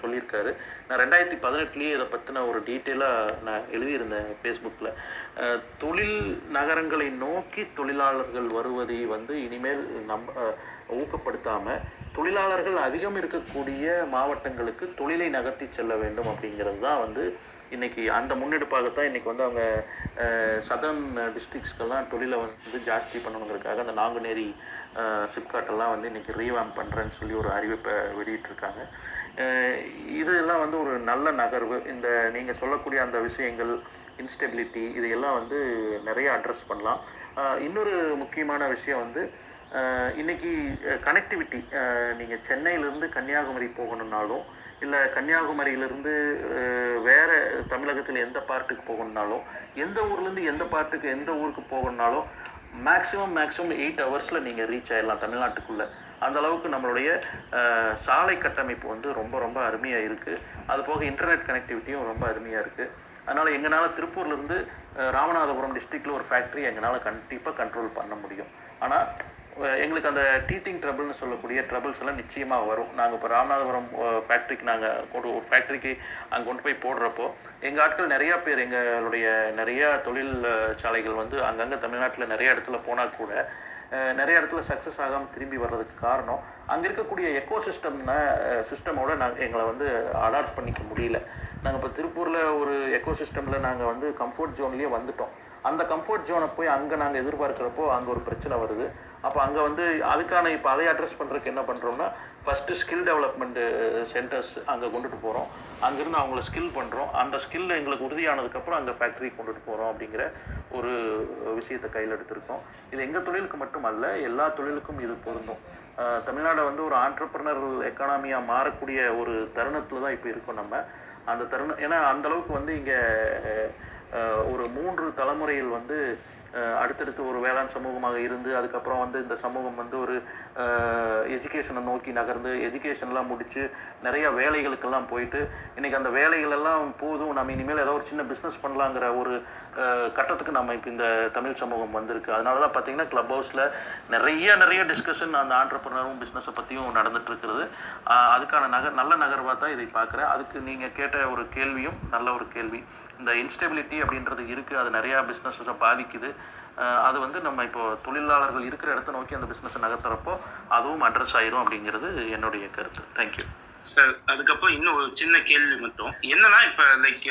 சொல்லியிருக்காரு. நான் ரெண்டாயிரத்தி பதினெட்டுலேயே இதை பற்றின ஒரு டீட்டெயிலாக நான் எழுதியிருந்தேன் ஃபேஸ்புக்கில் தொழில் நகரங்களை நோக்கி தொழிலாளர்கள் வருவதை வந்து இனிமேல் நம் ஊக்கப்படுத்தாமல் தொழிலாளர்கள் அதிகம் இருக்கக்கூடிய மாவட்டங்களுக்கு தொழிலை நகர்த்தி செல்ல வேண்டும் அப்படிங்கிறது தான் வந்து இன்னைக்கு அந்த முன்னெடுப்பாகத்தான் இன்றைக்கி வந்து அவங்க சதர்ன் டிஸ்ட்ரிக்ஸ்க்கெல்லாம் தொழிலை வந்து ஜாஸ்தி பண்ணணுங்கிறதுக்காக அந்த நாங்குநேரி சிப்காட்டெல்லாம் வந்து இன்னைக்கு ரீவாம் பண்ணுறேன்னு சொல்லி ஒரு அறிவிப்பை வெளியிட்டிருக்காங்க. இதெல்லாம் வந்து ஒரு நல்ல நகர்வு. இந்த நீங்கள் சொல்லக்கூடிய அந்த விஷயங்கள் இன்ஸ்டெபிலிட்டி இதையெல்லாம் வந்து நிறைய அட்ரஸ் பண்ணலாம். இன்னொரு முக்கியமான விஷயம் வந்து இன்னைக்கு கனெக்டிவிட்டி நீங்கள் சென்னையிலேருந்து கன்னியாகுமரி போகணுன்னாலும் இல்லை கன்னியாகுமரியிலிருந்து வேற தமிழகத்தில் எந்த பார்ட்டுக்கு போகணுன்னாலும் எந்த ஊர்லேருந்து எந்த பார்ட்டுக்கு எந்த ஊருக்கு போகணுன்னாலும் மேக்ஸிமம் மேக்ஸிமம் எயிட் ஹவர்ஸில் நீங்கள் ரீச் ஆகிடலாம் தமிழ்நாட்டுக்குள்ளே. அந்த அளவுக்கு நம்மளுடைய சாலை கட்டமைப்பு வந்து ரொம்ப ரொம்ப அருமையாக இருக்குது அது போக இன்டர்நெட் கனெக்டிவிட்டியும் ரொம்ப அருமையாக இருக்குது அதனால் எங்களால் திருப்பூர்லேருந்து ராமநாதபுரம் டிஸ்ட்ரிக்டில் ஒரு ஃபேக்ட்ரி எங்களால் கண்டிப்பாக கண்ட்ரோல் பண்ண முடியும். ஆனால் எங்களுக்கு அந்த டீத்திங் ட்ரபிள்னு சொல்லக்கூடிய ட்ரபிள்ஸ் எல்லாம் நிச்சயமாக வரும். நாங்கள் இப்போ ராமநாதபுரம் ஃபேக்ட்ரிக்கு நாங்கள் கொண்டு ஒரு ஃபேக்ட்ரிக்கு அங்கே கொண்டு போய் போடுறப்போ எங்கள் ஆட்கள் நிறையா பேர் எங்களுடைய நிறையா தொழில் சாலைகள் வந்து அங்கங்கே தமிழ்நாட்டில் நிறைய இடத்துல போனால் கூட நிறைய இடத்துல சக்ஸஸ் ஆகாமல் திரும்பி வர்றதுக்கு காரணம் அங்கே இருக்கக்கூடிய எக்கோ சிஸ்டம்னா சிஸ்டமோட நாங்கள் எங்களை வந்து அடாப்ட் பண்ணிக்க முடியல. நாங்கள் இப்போ திருப்பூரில் ஒரு எக்கோ சிஸ்டமில் நாங்கள் வந்து கம்ஃபர்ட் ஜோன்லேயே வந்துட்டோம். அந்த கம்ஃபர்ட் ஜோனை போய் அங்கே நாங்கள் எதிர்பார்க்குறப்போ அங்கே ஒரு பிரச்சனை வருது. அப்போ அங்கே வந்து அதுக்கான இப்போ அதை அட்ரஸ் பண்ணுறதுக்கு என்ன பண்ணுறோம்னா ஃபஸ்ட்டு ஸ்கில் டெவலப்மெண்ட்டு சென்டர்ஸ் அங்கே கொண்டுட்டு போகிறோம் அங்கேருந்து அவங்கள ஸ்கில் பண்ணுறோம் அந்த ஸ்கில் எங்களுக்கு உறுதியானதுக்கப்புறம் அங்கே ஃபேக்ட்ரி கொண்டுட்டு போகிறோம் அப்படிங்கிற ஒரு விஷயத்தை கையில் எடுத்திருக்கோம். இது எங்கள் தொழிலுக்கு மட்டும் அல்ல எல்லா தொழிலுக்கும் இது பொருந்தும். தமிழ்நாடை தமிழ்நாடு வந்து ஒரு ஆண்டர்பிரினர் எக்கானமியாக மாறக்கூடிய ஒரு தருணத்தில் தான் இப்போ இருக்கோம் நம்ம. அந்த தருணம் ஏன்னா அந்த அளவுக்கு வந்து இங்கே ஒரு மூன்று தலைமுறையில் வந்து அடுத்தடுத்து ஒரு வேளாண் சமூகமாக இருந்து அதுக்கப்புறம் வந்து இந்த சமூகம் வந்து ஒரு எஜுகேஷனை நோக்கி நகர்ந்து எஜுகேஷன்லாம் முடித்து நிறைய வேலைகளுக்கெல்லாம் போயிட்டு இன்றைக்கி அந்த வேலைகளெல்லாம் போதும் நம்ம இனிமேல் ஏதோ ஒரு சின்ன பிஸ்னஸ் பண்ணலாங்கிற ஒரு கட்டத்துக்கு நம்ம இப்போ இந்த தமிழ் சமூகம் வந்திருக்கு. அதனால தான் பார்த்தீங்கன்னா க்ளப் ஹவுஸில் நிறைய நிறைய டிஸ்கஷன் அந்த ஆண்டர்பிரினரும் பிஸ்னஸை பற்றியும் நடந்துகிட்ருக்கிறது அதுக்கான நகர் நல்ல நகர்வாக தான் இதை பார்க்குறேன் அதுக்கு நீங்கள் கேட்ட ஒரு கேள்வியும் நல்ல ஒரு கேள்வி. இந்த இன்ஸ்டெபிலிட்டி அப்படின்றது இருக்குது அது நிறையா பிஸ்னஸை பாதிக்குது. அது வந்து நம்ம இப்போ தொழிலாளர்கள் இருக்கிற இடத்த நோக்கி அந்த பிஸ்னஸை நகர்த்துறப்போ அதுவும் அட்ரஸ் ஆயிரும் அப்படிங்கிறது என்னுடைய கருத்து. தேங்க்யூ சார் அதுக்கப்புறம் இன்னும் ஒரு சின்ன கேள்வி மட்டும். என்னன்னா இப்ப லைக்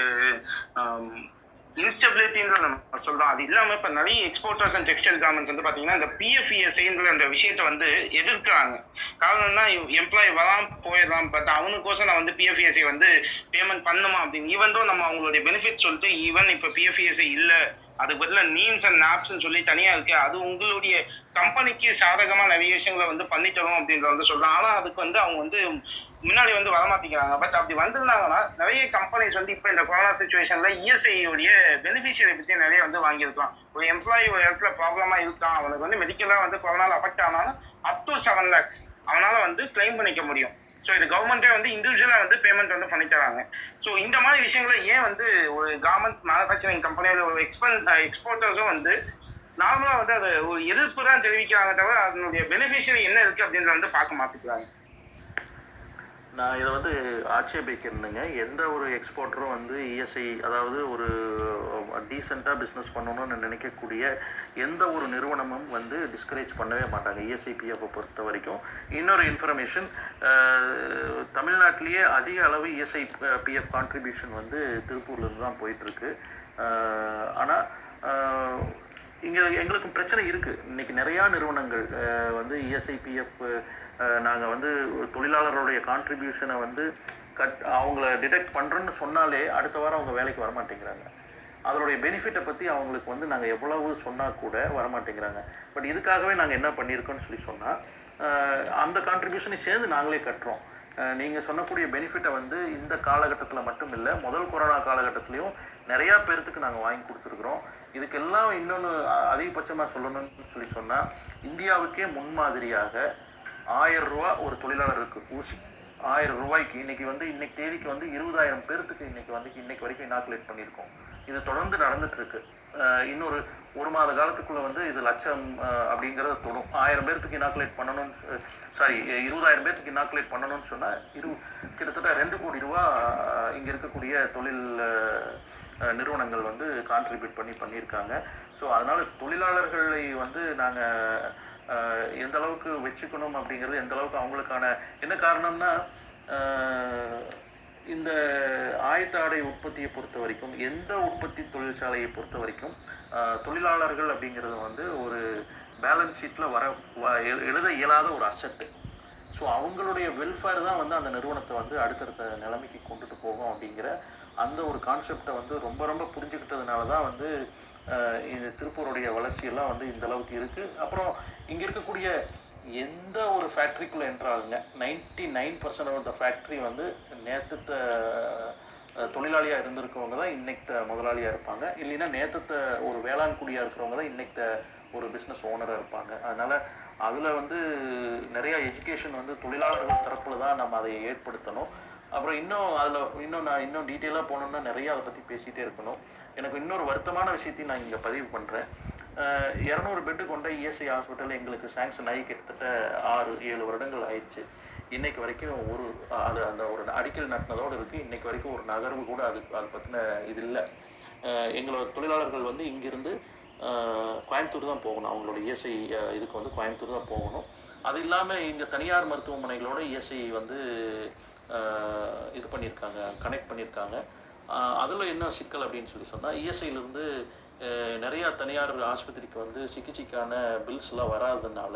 இன்ஸ்டபிலிட்டின்ற நம்ம சொல்றோம். அது இல்லாம இப்ப நிறைய எக்ஸ்போர்ட்டர்ஸ் அண்ட் டெக்ஸ்டைல் கார்மெண்ட்ஸ் வந்து பாத்தீங்கன்னா இந்த பிஎஃப்இஎஸ்ஐன்ற அந்த விஷயத்த வந்து எதிர்க்கிறாங்க. காரணம்னா எம்ப்ளாயி வரலாம் போயிடலாம் பட் அவனுக்கோசம் நான் வந்து பிஎஃப்இஎஸ்ஐ வந்து பேமெண்ட் பண்ணுமா அப்படின்னு. ஈவன் தான் நம்ம அவங்களுடைய பெனிஃபிட் சொல்லிட்டு ஈவன் இப்ப பிஎஃப்இஎஸ்ஐ இல்லை அதுக்கு பதிலாக நீம்ஸ் அண்ட் நாப்ஸ்ன்னு சொல்லி தனியா இருக்கு. அது உங்களுடைய கம்பெனிக்கு சாதகமா நிறைய விஷயங்களை வந்து பண்ணி தரும் அப்படின்றத வந்து சொல்றாங்க. ஆனா அதுக்கு வந்து அவங்க வந்து முன்னாடி வந்து வரமாட்டேங்கிறாங்க பட் அப்படி வந்திருந்தாங்கன்னா நிறைய கம்பெனிஸ் வந்து இப்போ இந்த கொரோனா சுச்சுவேஷன்ல இஎஸ்ஐ உடைய பெனிஃபிஷியரி பத்தி நிறைய வந்து வாங்கியிருக்கலாம். ஒரு எம்ப்ளாயி ஒரு இடத்துல ப்ராப்ளமா இருக்கான். அவனுக்கு வந்து மெடிக்கலா வந்து கொரோனால அஃபெக்ட் ஆனாலும் அப் டு செவன் லேக்ஸ் அவனால வந்து கிளைம் பண்ணிக்க முடியும். ஸோ இது கவர்மெண்ட்டே வந்து இண்டிவிஜுவலாக வந்து பேமெண்ட் வந்து பண்ணி தராங்க ஸோ இந்த மாதிரி விஷயங்களை ஏன் வந்து ஒரு கார்மெண்ட் மேனுஃபேக்சரிங் கம்பெனியில் ஒரு எக்ஸ்பென் எக்ஸ்போர்ட்டர்ஸும் வந்து நார்மலாக வந்து அது ஒரு எதிர்ப்பு தான் தெரிவிக்கிறாங்க தவிர அதனுடைய பெனிஃபிஷியரி என்ன இருக்குது அப்படின்றத வந்து பார்க்க மாட்டேங்கிறாங்க. நான் இதை வந்து ஆட்சேபிக்கணுங்க. எந்த ஒரு எக்ஸ்போர்ட்டரும் வந்து இஎஸ்ஐ அதாவது ஒரு டீசெண்டாக பிஸ்னஸ் பண்ணணும்னு நினைக்கக்கூடிய எந்த ஒரு நிறுவனமும் வந்து டிஸ்கரேஜ் பண்ணவே மாட்டாங்க இஎஸ்ஐ பிஎஃப்பை பொறுத்த வரைக்கும். இன்னொரு இன்ஃபர்மேஷன் தமிழ்நாட்டிலேயே அதிக அளவு இஎஸ்ஐ பிஎஃப் கான்ட்ரிபியூஷன் வந்து திருப்பூர்லேருந்து தான் போயிட்டுருக்கு ஆனால் இங்கே எங்களுக்கும் பிரச்சனை இருக்குது இன்னைக்கு நிறையா நிறுவனங்கள் வந்து இஎஸ்ஐபிஎஃப் நாங்கள் வந்து தொழிலாளர்களுடைய கான்ட்ரிபியூஷனை வந்து கட் அவங்கள டிடெக்ட் பண்ணுறோன்னு சொன்னாலே அடுத்த வாரம் அவங்க வேலைக்கு வரமாட்டேங்கிறாங்க. அதனுடைய பெனிஃபிட்டை பற்றி அவங்களுக்கு வந்து நாங்கள் எவ்வளவு சொன்னால் கூட வரமாட்டேங்கிறாங்க. பட் இதுக்காகவே நாங்கள் என்ன பண்ணியிருக்கோம்னு சொல்லி சொன்னால் அந்த கான்ட்ரிபியூஷனை சேர்ந்து நாங்களே கட்டுறோம். நீங்கள் சொன்னக்கூடிய பெனிஃபிட்டை வந்து இந்த காலகட்டத்தில் மட்டும் இல்லை முதல் கொரோனா காலகட்டத்திலையும் நிறையா பேர்த்துக்கு நாங்கள் வாங்கி கொடுத்துருக்குறோம். இதுக்கெல்லாம் இன்னொன்று அதிகபட்சமாக சொல்லணும்னு சொல்லி சொன்னால் இந்தியாவுக்கே முன்மாதிரியாக ஆயிரம் ரூபா ஒரு தொழிலாளருக்கு ஊசி. ஆயிரம் ரூபாய்க்கு இன்னைக்கு வந்து இன்னைக்கு தேதிக்கு வந்து இருபதாயிரம் பேர்த்துக்கு இன்னைக்கு வந்து இன்னைக்கு வரைக்கும் இனாக்குலேட் பண்ணியிருக்கோம். இது தொடர்ந்து நடந்துட்டு இருக்கு. இன்னொரு ஒரு மாத காலத்துக்குள்ள வந்து இது லட்சம் அப்படிங்கிறத தொடும். ஆயிரம் பேர்த்துக்கு இனாக்குலேட் பண்ணணும் சாரி இருபதாயிரம் பேர்த்துக்கு இனாக்குலேட் பண்ணணும்னு சொன்னால் இரு கிட்டத்தட்ட ரெண்டு கோடி ரூபா இங்கே இருக்கக்கூடிய தொழில் நிறுவனங்கள் வந்து கான்ட்ரிபியூட் பண்ணி பண்ணியிருக்காங்க. ஸோ அதனால் தொழிலாளர்களை வந்து நாங்கள் எந்த அளவுக்கு வச்சுக்கணும் அப்படிங்கிறது எந்த அளவுக்கு அவங்களுக்கான என்ன காரணம்னா இந்த ஆயத்தாடை உற்பத்தியை பொறுத்த வரைக்கும் எந்த உற்பத்தி தொழிற்சாலையை பொறுத்த வரைக்கும் தொழிலாளர்கள் அப்படிங்கிறது வந்து ஒரு பேலன்ஸ் ஷீட்டில் வர வ- எழுத இயலாத ஒரு அசட்டு ஸோ அவங்களுடைய வெல்ஃபேர் தான் வந்து அந்த நிறுவனத்தை வந்து அடுத்தடுத்த நிலைமைக்கு கொண்டுட்டு போகும் அப்படிங்கிற அந்த ஒரு கான்செப்டை வந்து ரொம்ப ரொம்ப புரிஞ்சுக்கிட்டதுனால தான் வந்து இது இந்த திருப்பூருடைய வளர்ச்சியெல்லாம் வந்து இந்த அளவுக்கு இருக்குது அப்புறம் இங்கே இருக்கக்கூடிய எந்த ஒரு ஃபேக்ட்ரிக்குள்ளே என்றாலுங்க ninety nine percent of the factory வந்து நேற்றுத்த தொழிலாளியாக இருந்திருக்கவங்க தான் இன்னைக்கு முதலாளியாக இருப்பாங்க. இல்லைன்னா நேற்றுத்த ஒரு வேளாண் குடியாக இருக்கிறவங்க தான் இன்னைக்கு ஒரு பிஸ்னஸ் ஓனராக இருப்பாங்க. அதனால் அதில் வந்து நிறையா எஜுகேஷன் வந்து தொழிலாளர்கள் தரப்பில் தான் நம்ம அதை ஏற்படுத்தணும். அப்புறம் இன்னும் அதில் இன்னும் நான் இன்னும் டீட்டெயிலாக போகணுன்னா நிறைய அதை பற்றி பேசிகிட்டே இருக்கணும். எனக்கு இன்னொரு வருத்தமான விஷயத்தையும் நான் இங்கே பதிவு பண்ணுறேன் இரநூறு பெட்டு கொண்ட இஎஸ்ஐ ஹாஸ்பிட்டல் எங்களுக்கு சாங்ஷன் ஆகி கிட்டத்தட்ட ஆறு ஏழு வருடங்கள் ஆயிடுச்சு. இன்னைக்கு வரைக்கும் ஒரு அது அந்த ஒரு அடிக்கல் நட்டினதோடு இருக்குது இன்னைக்கு வரைக்கும் ஒரு நகர்வு கூட அது அதை பற்றின இது இல்லை. எங்களோட தொழிலாளர்கள் வந்து இங்கிருந்து கோயம்புத்தூர் தான் போகணும். அவங்களோட இஎஸ்ஐ இதுக்கு வந்து கோயம்புத்தூர் தான் போகணும். அது இல்லாமல் இங்கே தனியார் மருத்துவமனைகளோட இஎஸ்ஐ வந்து இது பண்ணியிருக்காங்க கனெக்ட் பண்ணியிருக்காங்க. அதில் என்ன சிக்கல் அப்படின்னு சொல்லி சொன்னால் இஎஸ்ஐலேருந்து நிறையா தனியார் ஆஸ்பத்திரிக்கு வந்து சிகிச்சைக்கான பில்ஸ்லாம் வராததுனால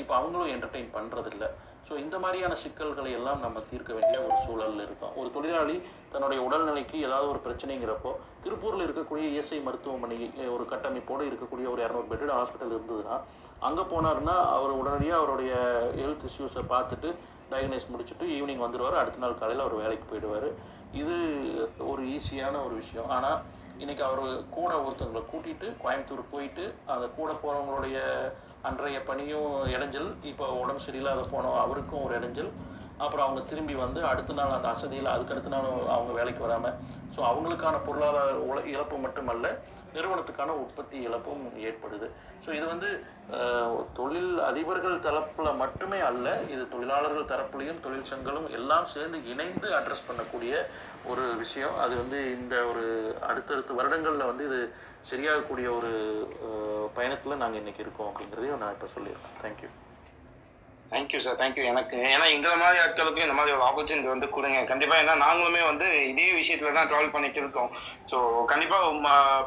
இப்போ அவங்களும் என்டர்டெயின் பண்ணுறதில்ல ஸோ இந்த மாதிரியான சிக்கல்களை எல்லாம் நம்ம தீர்க்க வேண்டிய ஒரு சூழலில் இருக்கோம். ஒரு தொழிலாளி தன்னுடைய உடல்நிலைக்கு ஏதாவது ஒரு பிரச்சனைங்கிறப்போ திருப்பூரில் இருக்கக்கூடிய இஎஸ்ஐ மருத்துவமனை ஒரு கட்டமைப்போடு இருக்கக்கூடிய ஒரு இரநூறு பெட்டட் ஹாஸ்பிட்டல் இருந்ததுன்னா அங்கே போனாருன்னா அவர் உடனடியாக அவருடைய ஹெல்த் இஷ்யூஸை பார்த்துட்டு டயக்னைஸ் முடிச்சுட்டு ஈவினிங் வந்துடுவார் அடுத்த நாள் காலையில் அவர் வேலைக்கு போயிடுவார். இது ஒரு ஈஸியான ஒரு விஷயம். ஆனால் இன்னைக்கு அவர் கூட ஒருத்தவங்களை கூட்டிட்டு கோயம்புத்தூர் போயிட்டு அந்த கூட போகிறவங்களுடைய அன்றைய பணியும் இடைஞ்சல். இப்போ உடம்பு சரியில்லாத போனோம். அவருக்கும் ஒரு இடைஞ்சல். அப்புறம் அவங்க திரும்பி வந்து அடுத்த நாள் அந்த அசதியில் அதுக்கு அடுத்த நாள் அவங்க வேலைக்கு வராமல் ஸோ அவங்களுக்கான பொருளாதார உழ இழப்பு மட்டுமல்ல நிறுவனத்துக்கான உற்பத்தி இழப்பும் ஏற்படுது. ஸோ இது வந்து தொழில் அதிபர்கள் தரப்பில் மட்டுமே அல்ல இது தொழிலாளர்கள் தரப்புலையும் தொழிற்சங்கங்களும் எல்லாம் சேர்ந்து இணைந்து அட்ரஸ் பண்ணக்கூடிய ஒரு விஷயம். அது வந்து இந்த ஒரு அடுத்தடுத்த வருடங்களில் வந்து இது சரியாகக்கூடிய ஒரு பயணத்தில் நாங்கள் இன்றைக்கி இன்னைக்கு இருக்கோம் அப்படிங்கிறதையும் நான் இப்போ சொல்லியிருக்கேன் தேங்க்யூ தேங்க்யூ சார் தேங்க்யூ எனக்கு ஏன்னா எங்களை மாதிரி ஆட்களுக்கும் இந்த மாதிரி ஒரு ஆப்பர்ச்சுனிட்டி வந்து கொடுங்க. கண்டிப்பா ஏன்னா நாங்களுமே வந்து இதே விஷயத்துல தான் ட்ராவல் பண்ணிட்டு இருக்கோம். ஸோ கண்டிப்பா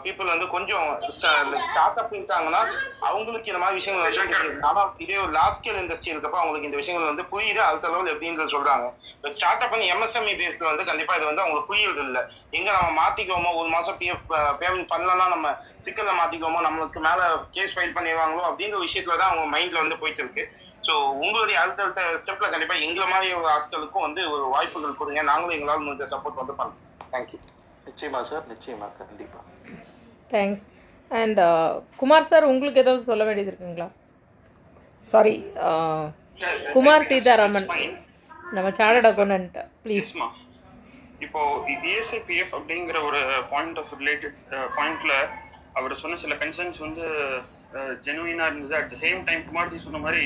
பீப்புள் வந்து கொஞ்சம் ஸ்டார்ட் அப் இருக்காங்கன்னா அவங்களுக்கு இந்த மாதிரி விஷயங்கள் வந்து ஆனா இதே ஒரு லார்ஜ் ஸ்கேல் இண்டஸ்ட்ரி இருக்கப்ப அவங்களுக்கு இந்த விஷயங்கள் வந்து புரியுது அடுத்த லெவல் எப்படின்றது சொல்றாங்க. இப்போ ஸ்டார்ட் அப் எம்எஸ்எம்இ பேஸ்ல வந்து கண்டிப்பா இது வந்து அவங்களுக்கு புரியுறது இல்லை எங்க நம்ம மாத்திக்குவோமோ ஒரு மாசம் பிஎஃப் பேமெண்ட் பண்ணலன்னா நம்ம சிக்கல்ல மாத்திக்குவோமோ நம்மளுக்கு மேல கேஸ் ஃபைல் பண்ணிடுவாங்களோ அப்படிங்கிற விஷயத்துல தான் அவங்க மைண்ட்ல வந்து போயிட்டு இருக்கு. ஸோ உங்களுடைய அடுத்தடுத்த ஸ்டெப்ல கண்டிப்பா எங்களை மாதிரி ஒரு ஆட்களுக்கும் வந்து ஒரு வாய்ப்புகள் கொடுங்க. நாங்களும் எங்களால் முடிஞ்ச சப்போர்ட் வந்து பண்ணுறோம் தேங்க்யூ நிச்சயமா சார் நிச்சயமா கண்டிப்பா. தேங்க்ஸ் அண்ட் குமார் சார் உங்களுக்கு ஏதாவது சொல்ல வேண்டியது இருக்குங்களா? சாரி குமார் சீதாராமன். நம்ம சார்டட் அக்கௌண்டன்ட் ப்ளீஸ் இப்போ இஎஸ்ஐபிஎஃப் அப்படிங்கிற ஒரு பாயிண்ட் ஆஃப் ரிலேட்டட் பாயிண்ட்ல அவர் சொன்ன சில கன்சர்ன்ஸ் வந்து ஜெனுவினா இருந்தது. At the same time Kumarji சொன்ன மாதிரி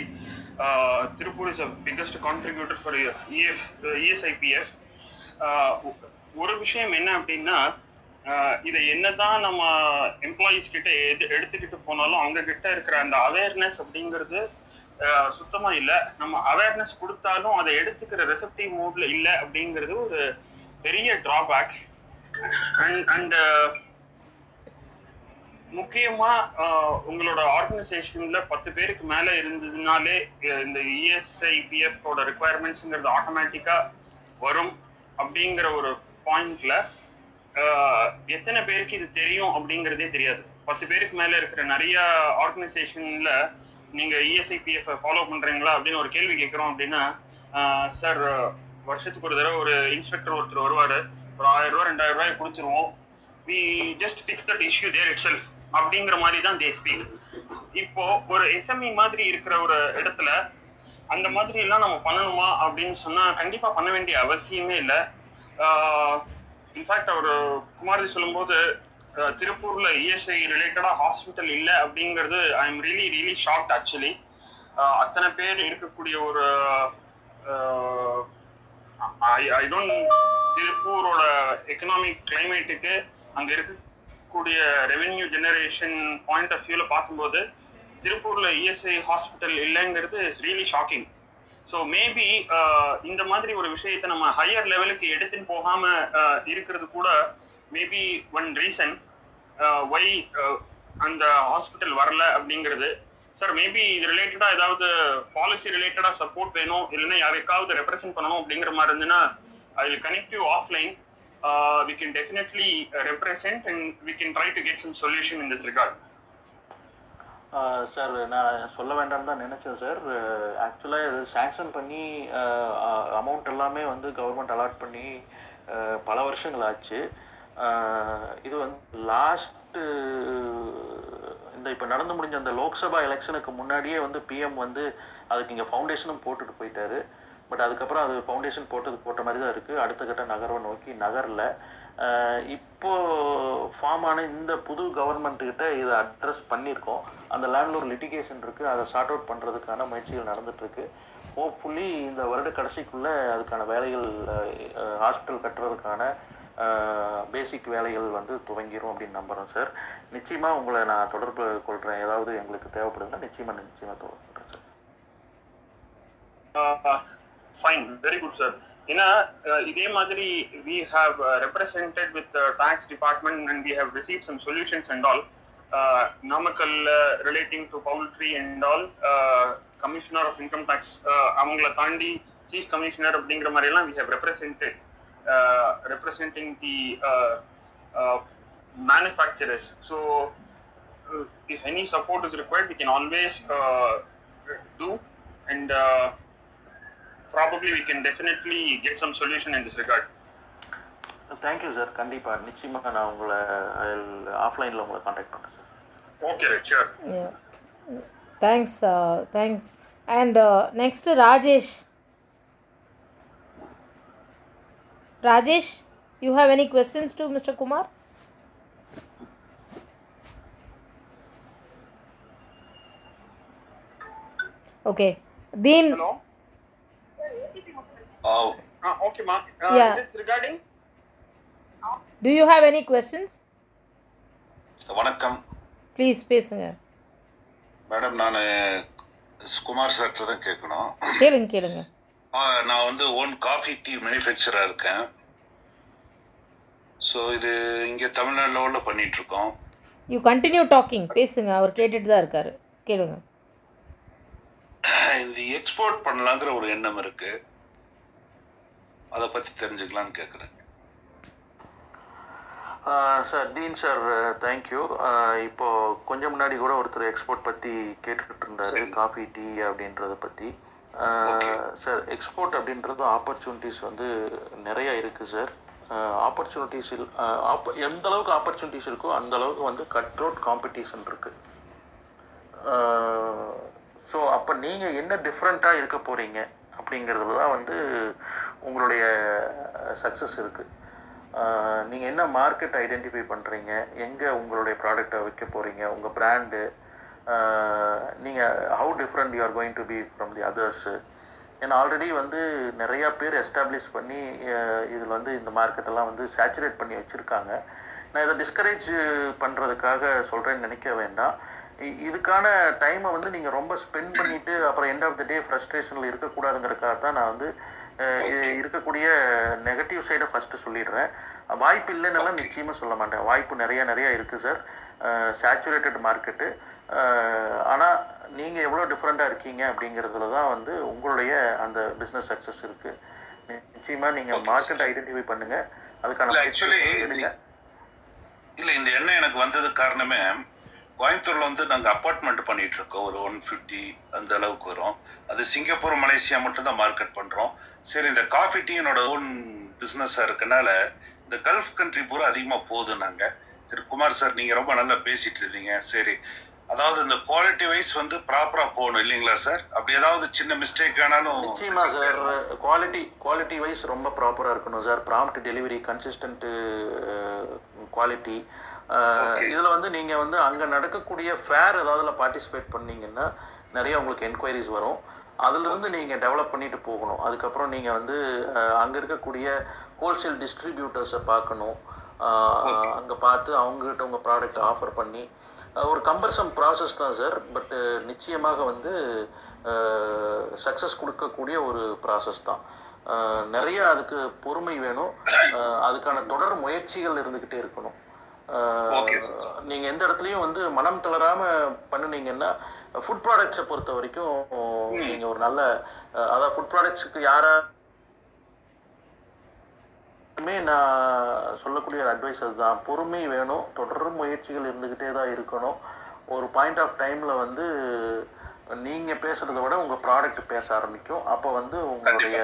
uh, Tiruppur is a biggest contributor for EF ESIPF ஒரு விஷயம் என்ன அப்படின்னா இதை என்னதான் நம்ம எம்ப்ளாயீஸ் கிட்ட எது எடுத்துக்கிட்டு போனாலும் அவங்க கிட்ட இருக்கிற அந்த அவேர்னஸ் அப்படிங்கிறது சுத்தமா இல்லை. நம்ம அவேர்னஸ் கொடுத்தாலும் அதை எடுத்துக்கிற ரெசப்டிவ் மோட்ல இல்லை அப்படிங்கிறது ஒரு பெரிய டிராபேக் அண்ட் அண்ட் முக்கியமா உங்களோட ஆர்கனைசேஷன்ல பத்து பேருக்கு மேல இருந்ததுனாலே இந்த இஎஸ்ஐ பிஎஃப் ஓட ரெக்குவயர்மெண்ட்ஸ்ங்கிறது ஆட்டோமேட்டிக்கா வரும் அப்படிங்கிற ஒரு பாயிண்ட்ல எத்தனை பேருக்கு இது தெரியும் அப்படிங்கிறதே தெரியாது. பத்து பேருக்கு மேல இருக்கிற நிறைய ஆர்கனைசேஷன்ல நீங்க இஎஸ்ஐபிஎஃப் ஃபாலோ பண்றீங்களா அப்படின்னு ஒரு கேள்வி கேட்குறோம் அப்படின்னா சார் வருஷத்துக்கு ஒரு தடவை ஒரு இன்ஸ்பெக்டர் ஒருத்தர் வருவாரு. ஒரு ஆயிரம் ரூபாய் ரெண்டாயிரம் ரூபாய் கொடுத்துருவோம். We just fix that issue there itself அப்படிங்கிற மாதிரி தான் தே ஸ்பீக் இப்போ ஒரு எஸ்எம்இ மாதிரி இருக்கிற ஒரு இடத்துல அந்த மாதிரி எல்லாம் நம்ம பண்ணணுமா அப்படின்னு சொன்னா கண்டிப்பா பண்ண வேண்டிய அவசியமே இல்லை. இன்ஃபேக்ட் அவர் குமாரதி சொல்லும்போது திருப்பூர்ல இஎஸ்ஐ ரிலேட்டடா ஹாஸ்பிட்டல் இல்லை அப்படிங்கிறது I am really really shocked actually அத்தனை பேர் இருக்கக்கூடிய ஒரு ஐ டோன்ட் திருப்பூரோட எக்கனாமிக் கிளைமேட்டுக்கு அங்க கூடிய ரெவென்யூ ஜெனரேஷன் பாயிண்ட் ஆஃப் வியூவில் பார்க்கும்போது திருப்பூரில் இஎஸ்ஐ ஹாஸ்பிட்டல் இல்லைங்கிறது is really shocking so maybe இந்த மாதிரி ஒரு விஷயத்தை நம்ம ஹையர் லெவலுக்கு எடுத்துன்னு போகாமல் uh, இருக்கிறது கூட மேபி ஒன் ரீசன் ஒய் அந்த ஹாஸ்பிட்டல் வரல அப்படிங்கிறது. சார் மேபி இது ரிலேட்டடாக ஏதாவது பாலிசி ரிலேட்டடாக சப்போர்ட் வேணும் இல்லைன்னா யாருக்காவது ரெப்ரசென்ட் பண்ணணும் அப்படிங்கிற மாதிரி இருந்துன்னா அதில் connective offline uh, we we can definitely and and we can to to some solution solution in regard. Uh, regard sir நான் சொல்ல வேண்டாம்னு தான் நினச்சேன் சார் uh, ஆக்சுவலாக இது சேங்ஷன் பண்ணி uh, அமௌண்ட் எல்லாமே வந்து கவர்மெண்ட் அலாட் பண்ணி பல வருஷங்கள் ஆச்சு. இது வந்து லாஸ்ட்டு இந்த இப்போ நடந்து முடிஞ்ச அந்த லோக்சபா எலெக்ஷனுக்கு முன்னாடியே வந்து பிஎம் வந்து அதுக்கு இங்கே ஃபவுண்டேஷனும் போட்டுட்டு போயிட்டாரு. பட் அதுக்கப்புறம் அது ஃபவுண்டேஷன் போட்டது போட்ட மாதிரி தான் இருக்குது அடுத்த கட்ட நகர்வை நோக்கி நகரல. இப்போது இப்போ ஃபார்ம் ஆன இந்த புது கவர்மெண்ட் கிட்ட இதை அட்ரஸ் பண்ணியிருக்கோம். அந்த லேண்டில் ஒரு லிட்டிகேஷன் இருக்குது அதை ஷார்ட் அவுட் பண்ணுறதுக்கான முயற்சிகள் நடந்துகிட்ருக்கு ஹோப்ஃபுல்லி இந்த வருட கடைசிக்குள்ள அதுக்கான வேலைகள் ஹாஸ்பிட்டல் கட்டுறதுக்கான பேசிக் வேலைகள் வந்து துவங்கிரும் அப்படின்னு நம்புகிறோம் சார் நிச்சயமாக உங்களை நான் தொடர்பு கொள்கிறேன் ஏதாவது எங்களுக்கு தேவைப்படுதுன்னா நிச்சயமாக நிச்சயமாக தொடர்பு கொள்கிறேன் sir fine very good sir ஏன்னா uh, இதே மாதிரி we have represented with tax department and we have receive some solutions and all Namakkal relating to poultry and all commissioner of income tax அவங்கள தாண்டி சீஃப் கமிஷனர் அப்படிங்கிற மாதிரி எல்லாம் we have represented representing the manufacturers so if any support is required, we can always uh, do, and uh, probably we can definitely get some solution in this regard. Thank you sir கண்டிப்பாக நிச்சயமாக நான் உங்களை ஆஃப்லைனில் உங்களை contact பண்ணுறேன் sir Okay, right, sure. Yeah. Thanks. Uh, thanks. And uh, next, Rajesh. Rajesh, you have any questions to Mr. Yeah. This regarding. do you have any questions? வணக்கம். Please, பேசுங்க. Madam நான் குமார் சார்கிட்ட தான் கேட்கணும். கேளுங்க கேளுங்க. நான் வந்து ஓன் காஃபி டீ மேனுஃபேக்சராக இருக்கேன். ஸோ இது இங்கே தமிழ்நாடு லெவலில் பண்ணிட்டு இருக்கோம் யூ கண்டினியூ டாக்கிங் பேசுங்க அவர் கேட்டுட்டு தான் இருக்காரு. கேளுங்க. இந்த எக்ஸ்போர்ட் பண்ணலாங்கிற ஒரு எண்ணம் இருக்கு. அதை பற்றி தெரிஞ்சுக்கலான்னு கேட்குறேன் சார் டீன் சார் தேங்க்யூ இப்போ கொஞ்சம் முன்னாடி கூட ஒருத்தர் எக்ஸ்போர்ட் பற்றி கேட்டுக்கிட்டு இருந்தாரு. காஃபி டீ அப்படின்றத பற்றி. சார் எக்ஸ்போர்ட் அப்படின்றது ஆப்பர்ச்சுனிட்டிஸ் வந்து நிறைய இருக்குது சார். ஆப்பர்ச்சுனிட்டிஸ் எந்த அளவுக்கு ஆப்பர்ச்சுனிட்டிஸ் இருக்கோ அந்த அளவுக்கு வந்து கட் அவுட் காம்படிஷன் இருக்குது ஸோ அப்போ நீங்கள் என்ன டிஃப்ரெண்ட்டாக இருக்க போகிறீங்க அப்படிங்கிறது தான் வந்து உங்களுடைய சக்ஸஸ் இருக்குது நீங்கள் என்ன மார்க்கெட் ஐடென்டிஃபை பண்ணுறீங்க எங்கே உங்களுடைய ப்ராடக்டை வைக்க போகிறீங்க உங்கள் பிராண்டு நீங்கள் how different you are going to be from the others ஏன்னா ஆல்ரெடி வந்து நிறையா பேர் எஸ்டாப்ளிஷ் பண்ணி இதில் வந்து இந்த மார்க்கெட்டெல்லாம் வந்து சேச்சுரேட் பண்ணி வச்சுருக்காங்க. நான் இதை டிஸ்கரேஜ் பண்ணுறதுக்காக சொல்கிறேன்னு நினைக்க வேண்டாம். இ- இதுக்கான டைமை வந்து நீங்கள் ரொம்ப ஸ்பெண்ட் பண்ணிவிட்டு அப்புறம் எண்ட் ஆஃப் த டே ஃப்ரஸ்ட்ரேஷனில் இருக்கக்கூடாதுங்கிறதுக்காக தான் நான் வந்து இருக்கக்கூடிய நெகட்டிவ் சைடை ஃபஸ்ட்டு சொல்லிடுறேன். வாய்ப்பு இல்லைன்னெல்லாம் நிச்சயமாக சொல்ல மாட்டேன். வாய்ப்பு நிறைய நிறைய இருக்குது சார் சேச்சுரேட்டட் மார்க்கெட்டு ஆனால் நீங்கள் எவ்வளோ டிஃப்ரெண்ட்டாக இருக்கீங்க அப்படிங்கிறதுல தான் வந்து உங்களுடைய அந்த பிஸ்னஸ் சக்ஸஸ் இருக்குது நிச்சயமாக நீங்கள் மார்க்கெட் ஐடென்டிஃபை பண்ணுங்கள் அதுக்கான எடுங்க. இல்லை இந்த எண்ணம் எனக்கு வந்தது காரணமே கோயம்புத்தூர்ல வந்து நாங்கள் அப்பார்ட்மெண்ட் பண்ணிட்டு இருக்கோம் ஒரு ஒன் ஃபிஃப்டி அந்த அளவுக்கு வரும். அது சிங்கப்பூர் மலேசியா மட்டும் தான் மார்க்கெட் பண்றோம். சரி இந்த காஃபி டீ என்னோட ஓன் பிஸ்னஸா இருக்கனால இந்த கல்ஃப் கண்ட்ரி பூரா அதிகமா போகுது நாங்க. சரி குமார் சார் நீங்க ரொம்ப நல்லா பேசிட்டு இருந்தீங்க சரி அதாவது இந்த குவாலிட்டி வைஸ் வந்து ப்ராப்பரா போகணும் இல்லைங்களா சார் அப்படி ஏதாவது சின்ன மிஸ்டேக் ஆனாலும் நிச்சயமா சார் குவாலிட்டி குவாலிட்டி வைஸ் ரொம்ப ப்ராப்பராக இருக்கணும் sir prompt delivery consistent quality இதில் வந்து நீங்கள் வந்து அங்கே நடக்கக்கூடிய ஃபேர் ஏதாவதுல பார்ட்டிசிபேட் பண்ணீங்கன்னா நிறைய உங்களுக்கு என்கொயரிஸ் வரும். அதிலிருந்து நீங்கள் டெவலப் பண்ணிட்டு போகணும். அதுக்கப்புறம் நீங்கள் வந்து அங்கே இருக்கக்கூடிய ஹோல்சேல் டிஸ்ட்ரிபியூட்டர்ஸை பார்க்கணும். அங்கே பார்த்து அவங்ககிட்ட உங்கள் ப்ராடக்ட் ஆஃபர் பண்ணி ஒரு கம்பர்சம் ப்ராசஸ் தான் சார் பட்டு நிச்சயமாக வந்து சக்ஸஸ் கொடுக்கக்கூடிய ஒரு ப்ராசஸ் தான். நிறைய அதுக்கு பொறுமை வேணும். அதுக்கான தொடர் முயற்சிகள் இருந்துக்கிட்டே இருக்கணும். நீங்கள் எந்த இடத்துலையும் வந்து மனம் தளராம பண்ணுனீங்கன்னா ஃபுட் ப்ராடக்ட்ஸை பொறுத்த வரைக்கும் நீங்கள் ஒரு நல்ல அதாவது ஃபுட் ப்ராடக்ட்ஸுக்கு யாரா நான் சொல்லக்கூடிய ஒரு அட்வைஸ் அதுதான். பொறுமை வேணும். தொடர் முயற்சிகள் இருந்துக்கிட்டே தான் இருக்கணும். ஒரு பாயிண்ட் ஆஃப் டைம்ல வந்து நீங்க பேசுறதை விட உங்க ப்ராடக்ட் பேச ஆரம்பிக்கும். அப்போ வந்து உங்களுடைய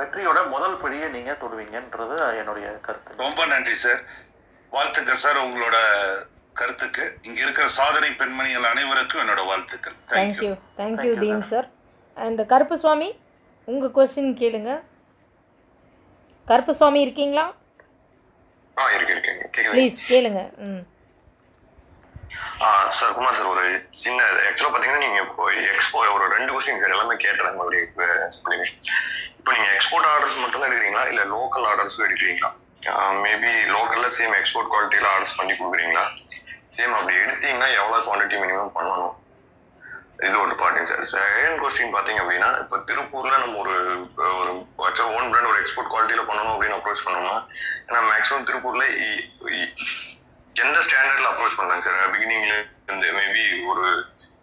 வெற்றியோட முதல் படியை நீங்க தொடுவீங்கன்றது என்னுடைய கருத்து. ரொம்ப நன்றி சார் வாழ்த்துக்கள் சார் உங்களோட கருத்துக்கு. இங்க இருக்கிற சாதனை பெண்மணிகள் அனைவருக்கும் என்னோட வாழ்த்துக்கள். Thank you thank you Thank you, Deen sir. Sir and Karuppusamy உங்கள் கொஸ்டின் கேளுங்க. கருப்புசுவாமி இருக்கீங்களா? ஆ இருக்கு இருக்கு. கேக்குது? ப்ளீஸ் கேளுங்க. ம். ஆ சார் குமார் சார் ஒரு சின்ன ஆக்சுவலாக பார்த்தீங்கன்னா நீங்கள் இப்போ எக்ஸ்போ ஒரு ரெண்டு கொஸ்டின் சார் எல்லாமே கேட்டுறாங்க மறுபடியும் இப்போ நீங்கள் எக்ஸ்போர்ட் ஆர்டர்ஸ் மட்டும் தான் எடுக்கிறீங்களா? இல்லை லோக்கல் ஆர்டர்ஸும் எடுக்கிறீங்களா? மேபி லோக்கலில் சேம் எக்ஸ்போர்ட் குவாலிட்டியில் ஆர்டர்ஸ் பண்ணி கொடுக்குறீங்களா? சேம் அப்படி எடுத்தீங்கன்னா எவ்வளோ குவான்டிட்டி மினிமம் பண்ணணும்? இது ஒரு பாட்டுங்க சார் செகண்ட் கொஸ்டின் பார்த்தீங்க அப்படின்னா இப்போ திருப்பூரில் நம்ம ஒரு ஒரு ஆக்சுவலாக ஓன் பிராண்ட் ஒரு எக்ஸ்போர்ட் குவாலிட்டியில் பண்ணணும் அப்படின்னு அப்ரோச் பண்ணோம்னா ஏன்னா மேக்ஸிமம் திருப்பூரில் எந்த ஸ்டாண்டர்ட்ல அப்ரோச் பண்ணலாங்க சார் பிகினிங்ல இருந்து மேபி ஒரு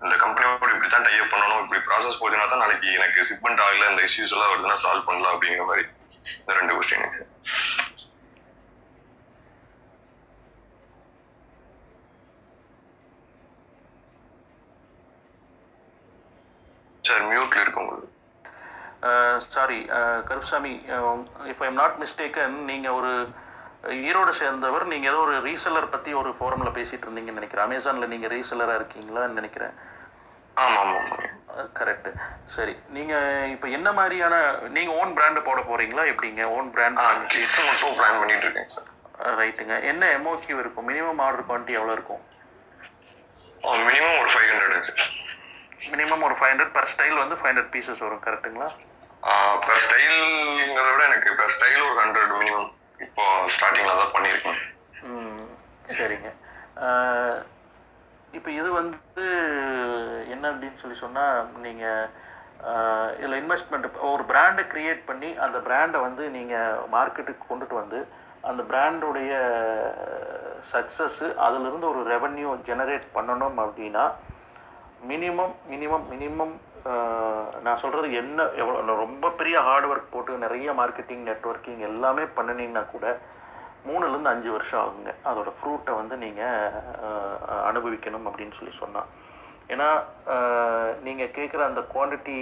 இந்த கம்பெனியோட இப்படி தான் டைப் பண்ணணும் இப்படி ப்ராசஸ் போச்சுன்னா தான் நாளைக்கு எனக்கு சிப்மெண்ட் ஆகல இந்த இஷ்யூஸ் எல்லாம் வருதுன்னா சால்வ் பண்ணலாம் அப்படிங்கிற மாதிரி. இந்த ரெண்டு கொஸ்டின் சார் சார் மியூட்ல இருக்கு உங்களுக்கு. சாரி கருப்சாமி இப்போ ஐம் நாட் மிஸ்டேக்கன் நீங்கள் ஒரு ஈரோடு சேர்ந்தவர் நீங்கள் ஏதோ ஒரு ரீசெல்லர் பற்றி ஒரு ஃபோரமில் பேசிட்டு இருந்தீங்கன்னு நினைக்கிறேன். அமேசானில் நீங்கள் ரீசெல்லராக இருக்கீங்களான்னு நினைக்கிறேன். ஆமா ஆமா ஆமா. கரெக்ட் சரி. நீங்கள் இப்போ என்ன மாதிரியான நீங்கள் ஓன் பிராண்டு போட போகிறீங்களா எப்படிங்க? ஓன் பிராண்ட் மட்டும் பிளான் பண்ணிட்டு இருக்கேன் சார் ரைட்டுங்க என்ன எம்ஓக்யூ இருக்கும்? மினிமம் ஆர்டர் குவான்டிட்டி எவ்வளோ இருக்கும்? மினிமம் ஒரு ஃபைவ் ஹண்ட்ரட் மினிமம் ஒரு ஃபைவ் ஹண்ட்ரட் பர் ஸ்டைல் வந்து ஃபைவ் ஹண்ட்ரட் பீசஸ் வரும் கரெக்ட்டுங்களா பெர் ஸ்டைல்ங்கிறத விட எனக்கு பெர் ஸ்டைல் ஒரு ஹண்ட்ரட் மினிமம் இப்போ ஸ்டார்டிங்ல தான் பண்ணியிருக்கேன். சரிங்க. இப்போ இது வந்து என்ன அப்படின்னு சொல்லி சொன்னால் நீங்கள் இதில் இன்வெஸ்ட்மெண்ட் ஒரு பிராண்டை கிரியேட் பண்ணி அந்த பிராண்டை வந்து நீங்கள் மார்க்கெட்டுக்கு கொண்டுட்டு வந்து அந்த பிராண்டுடைய சக்ஸஸ்ஸு அதிலிருந்து ஒரு ரெவன்யூ ஜெனரேட் பண்ணணும் அப்படின்னா மினிமம் மினிமம் மினிமம் நான் சொல்கிறது என்ன எவ்வளோ ரொம்ப பெரிய ஹார்ட் ஒர்க் போட்டு நிறைய மார்க்கெட்டிங் நெட்வொர்க்கிங் எல்லாமே பண்ணினீங்கன்னா கூட மூணுலேருந்து அஞ்சு வருஷம் ஆகுங்க. அதோட ஃப்ரூட்டை வந்து நீங்கள் அனுபவிக்கணும் அப்படின்னு சொல்லி சொன்னால் ஏன்னா நீங்கள் கேட்குற அந்த குவான்டிட்டி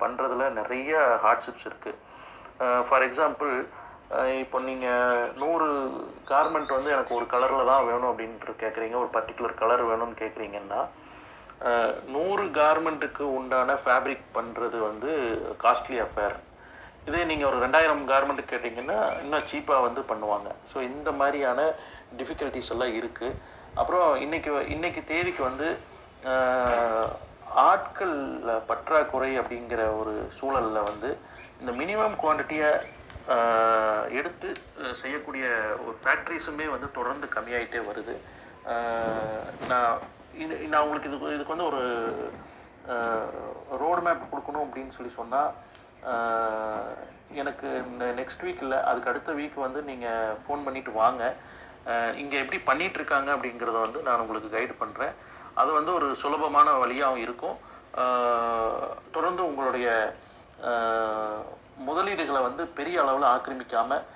பண்ணுறதுல நிறைய ஹார்ட்ஷிப்ஸ் இருக்குது ஃபார் எக்ஸாம்பிள் இப்போ நீங்கள் நூறு கார்மெண்ட் வந்து எனக்கு ஒரு கலரில் தான் வேணும் அப்படின்ட்டு கேட்குறீங்க ஒரு பர்டிகுலர் கலர் வேணும்னு கேட்குறீங்கன்னா நூறு கார்மெண்ட்டுக்கு உண்டான ஃபேப்ரிக் பண்ணுறது வந்து காஸ்ட்லி அஃபேர் இதே நீங்கள் ஒரு ரெண்டாயிரம் கார்மெண்ட் கேட்டிங்கன்னா இன்னும் சீப்பாக வந்து பண்ணுவாங்க. ஸோ இந்த மாதிரியான டிஃபிகல்ட்டிஸ் எல்லாம் இருக்குது அப்புறம் இன்றைக்கி இன்றைக்கி தேதிக்கு வந்து ஆட்கள் பற்றாக்குறை அப்படிங்கிற ஒரு சூழலில் வந்து இந்த மினிமம் குவான்டிட்டியை எடுத்து செய்யக்கூடிய ஒரு ஃபேக்ட்ரிஸுமே வந்து தொடர்ந்து கம்மியாயிட்டே வருது. நான் இது நான் உங்களுக்கு இது இதுக்கு வந்து ஒரு ரோடு மேப் கொடுக்கணும் அப்படின்னு சொல்லி சொன்னால் எனக்கு இந்த நெக்ஸ்ட் வீக் இல்லை அதுக்கு அடுத்த வீக் வந்து நீங்கள் ஃபோன் பண்ணிட்டு வாங்க. இங்கே எப்படி பண்ணிகிட்டு இருக்காங்க அப்படிங்கிறத வந்து நான் உங்களுக்கு கைடு பண்ணுறேன் அது வந்து ஒரு சுலபமான வழியாகவும் இருக்கும். தொடர்ந்து உங்களுடைய முதலீடுகளை வந்து பெரிய அளவில் ஆக்கிரமிக்காமல்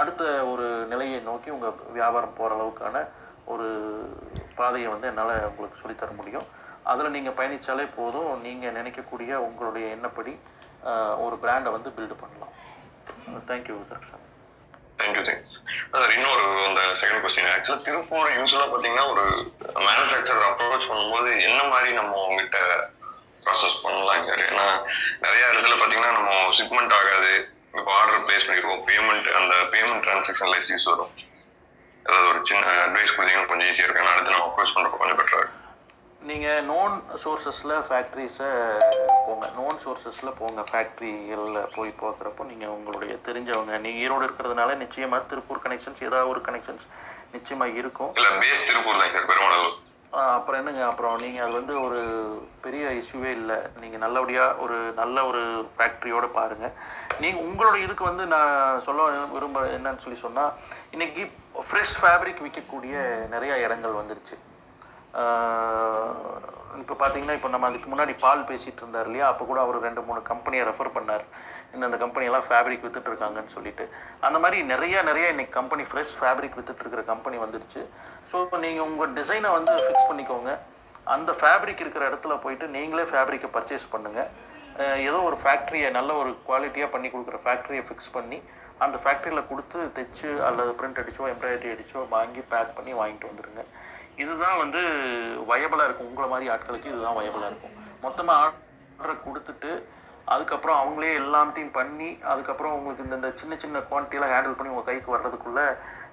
அடுத்த ஒரு நிலையை நோக்கி உங்கள் வியாபாரம் போகிற அளவுக்கான ஒரு பாதையை வந்து என்னால் உங்களுக்கு சொல்லித்தர முடியும். அதில் நீங்கள் பயணித்தாலே போதும். நீங்கள் நினைக்கக்கூடிய உங்களுடைய எண்ணப்படி ஒரு பிராண்டை வந்து பில்டு பண்ணலாம். Thank you Darshan thank you thanks sir இன்னொரு அந்த செகண்ட் கொஸ்டின் ஆக்சுவலாக திருப்பூர் யூஸ்வலாக பார்த்தீங்கன்னா ஒரு மேனுஃபேக்சரர் அப்ரோச் பண்ணும்போது என்ன மாதிரி நம்ம அவங்ககிட்ட ப்ராசஸ் பண்ணலாம் சார் ஏன்னா நிறைய இடத்துல பார்த்தீங்கன்னா நம்ம ஷிப்மெண்ட் ஆகாது. இப்போ ஆர்டர் பிளேஸ் பண்ணிடுவோம் பேமெண்ட் அந்த பேமெண்ட் டிரான்சாக்ஷன்ல லைசன்ஸ் வரும். ஏதாவது ஒரு சின்ன அட்வைஸ் கொடுத்தீங்கன்னா கொஞ்சம் ஈஸியாக இருக்கு ஏன்னா அடுத்து நம்ம அப்ரோச் பண்ணுறப்ப கொஞ்சம் பெட்டராக இருக்கும். நீங்கள் நோன் சோர்சஸில் ஃபேக்ட்ரிஸை போங்க. நோன் சோர்சஸில் போங்க. ஃபேக்ட்ரிகளில் போய் பார்க்குறப்போ நீங்கள் உங்களுடைய தெரிஞ்சவங்க நீங்கள் ஈரோடு இருக்கிறதுனால நிச்சயமாக திருப்பூர் கனெக்ஷன்ஸ் ஏதாவது ஒரு கனெக்ஷன்ஸ் நிச்சயமாக இருக்கும். இல்லை பேஸ் திருப்பூர் தான் சார் பெருமளவு. அப்புறம் என்னங்க? அப்புறம் நீங்கள் அது வந்து ஒரு பெரிய இஷ்யூவே இல்லை. நீங்கள் நல்லபடியாக ஒரு நல்ல ஒரு ஃபேக்ட்ரியோடு பாருங்கள் நீங்கள் உங்களோட இதுக்கு வந்து நான் சொல்ல விரும்ப என்னன்னு சொல்லி சொன்னால் இன்னைக்கு ஃப்ரெஷ் ஃபேப்ரிக் விற்கக்கூடிய நிறையா இடங்கள் வந்துருச்சு. இப்போ பார்த்தீங்கன்னா இப்போ நம்ம அதுக்கு முன்னாடி பால் பேசிகிட்டு இருந்தார் இல்லையா? அப்போ கூட அவர் ரெண்டு மூணு கம்பெனியை ரெஃபர் பண்ணார். இந்தந்த கம்பெனியெல்லாம் ஃபேப்ரிக் வித்துட்டு இருக்காங்கன்னு சொல்லிட்டு. அந்த மாதிரி நிறைய நிறைய இன்னைக்கு கம்பெனி ஃப்ரெஷ் ஃபேப்ரிக் வித்துட்டு இருக்கிற கம்பெனி வந்துருச்சு ஸோ இப்போ நீங்கள் உங்கள் டிசைனை வந்து ஃபிக்ஸ் பண்ணிக்கோங்க. அந்த ஃபேப்ரிக் இருக்கிற இடத்துல போயிட்டு நீங்களே ஃபேப்ரிக்கை பர்ச்சேஸ் பண்ணுங்கள் ஏதோ ஒரு ஃபேக்ட்ரியை நல்ல ஒரு குவாலிட்டியாக பண்ணி கொடுக்குற ஃபேக்ட்ரியை ஃபிக்ஸ் பண்ணி அந்த ஃபேக்ட்ரியில் கொடுத்து தைச்சு அல்லது பிரிண்ட் அடிச்சோ எம்ப்ராய்டரி அடிச்சோ வாங்கி பேக் பண்ணி வாங்கிட்டு வந்துடுங்க இதுதான் வந்து வயபலாக இருக்கும். உங்களை மாதிரி ஆட்களுக்கு இதுதான் வயபலாக இருக்கும். மொத்தமாக ஆர்டரை கொடுத்துட்டு அதுக்கப்புறம் அவங்களே எல்லாத்தையும் பண்ணி அதுக்கப்புறம் உங்களுக்கு இந்த இந்த சின்ன சின்ன குவான்டிட்டியெல்லாம் ஹேண்டில் பண்ணி உங்கள் கைக்கு வர்றதுக்குள்ள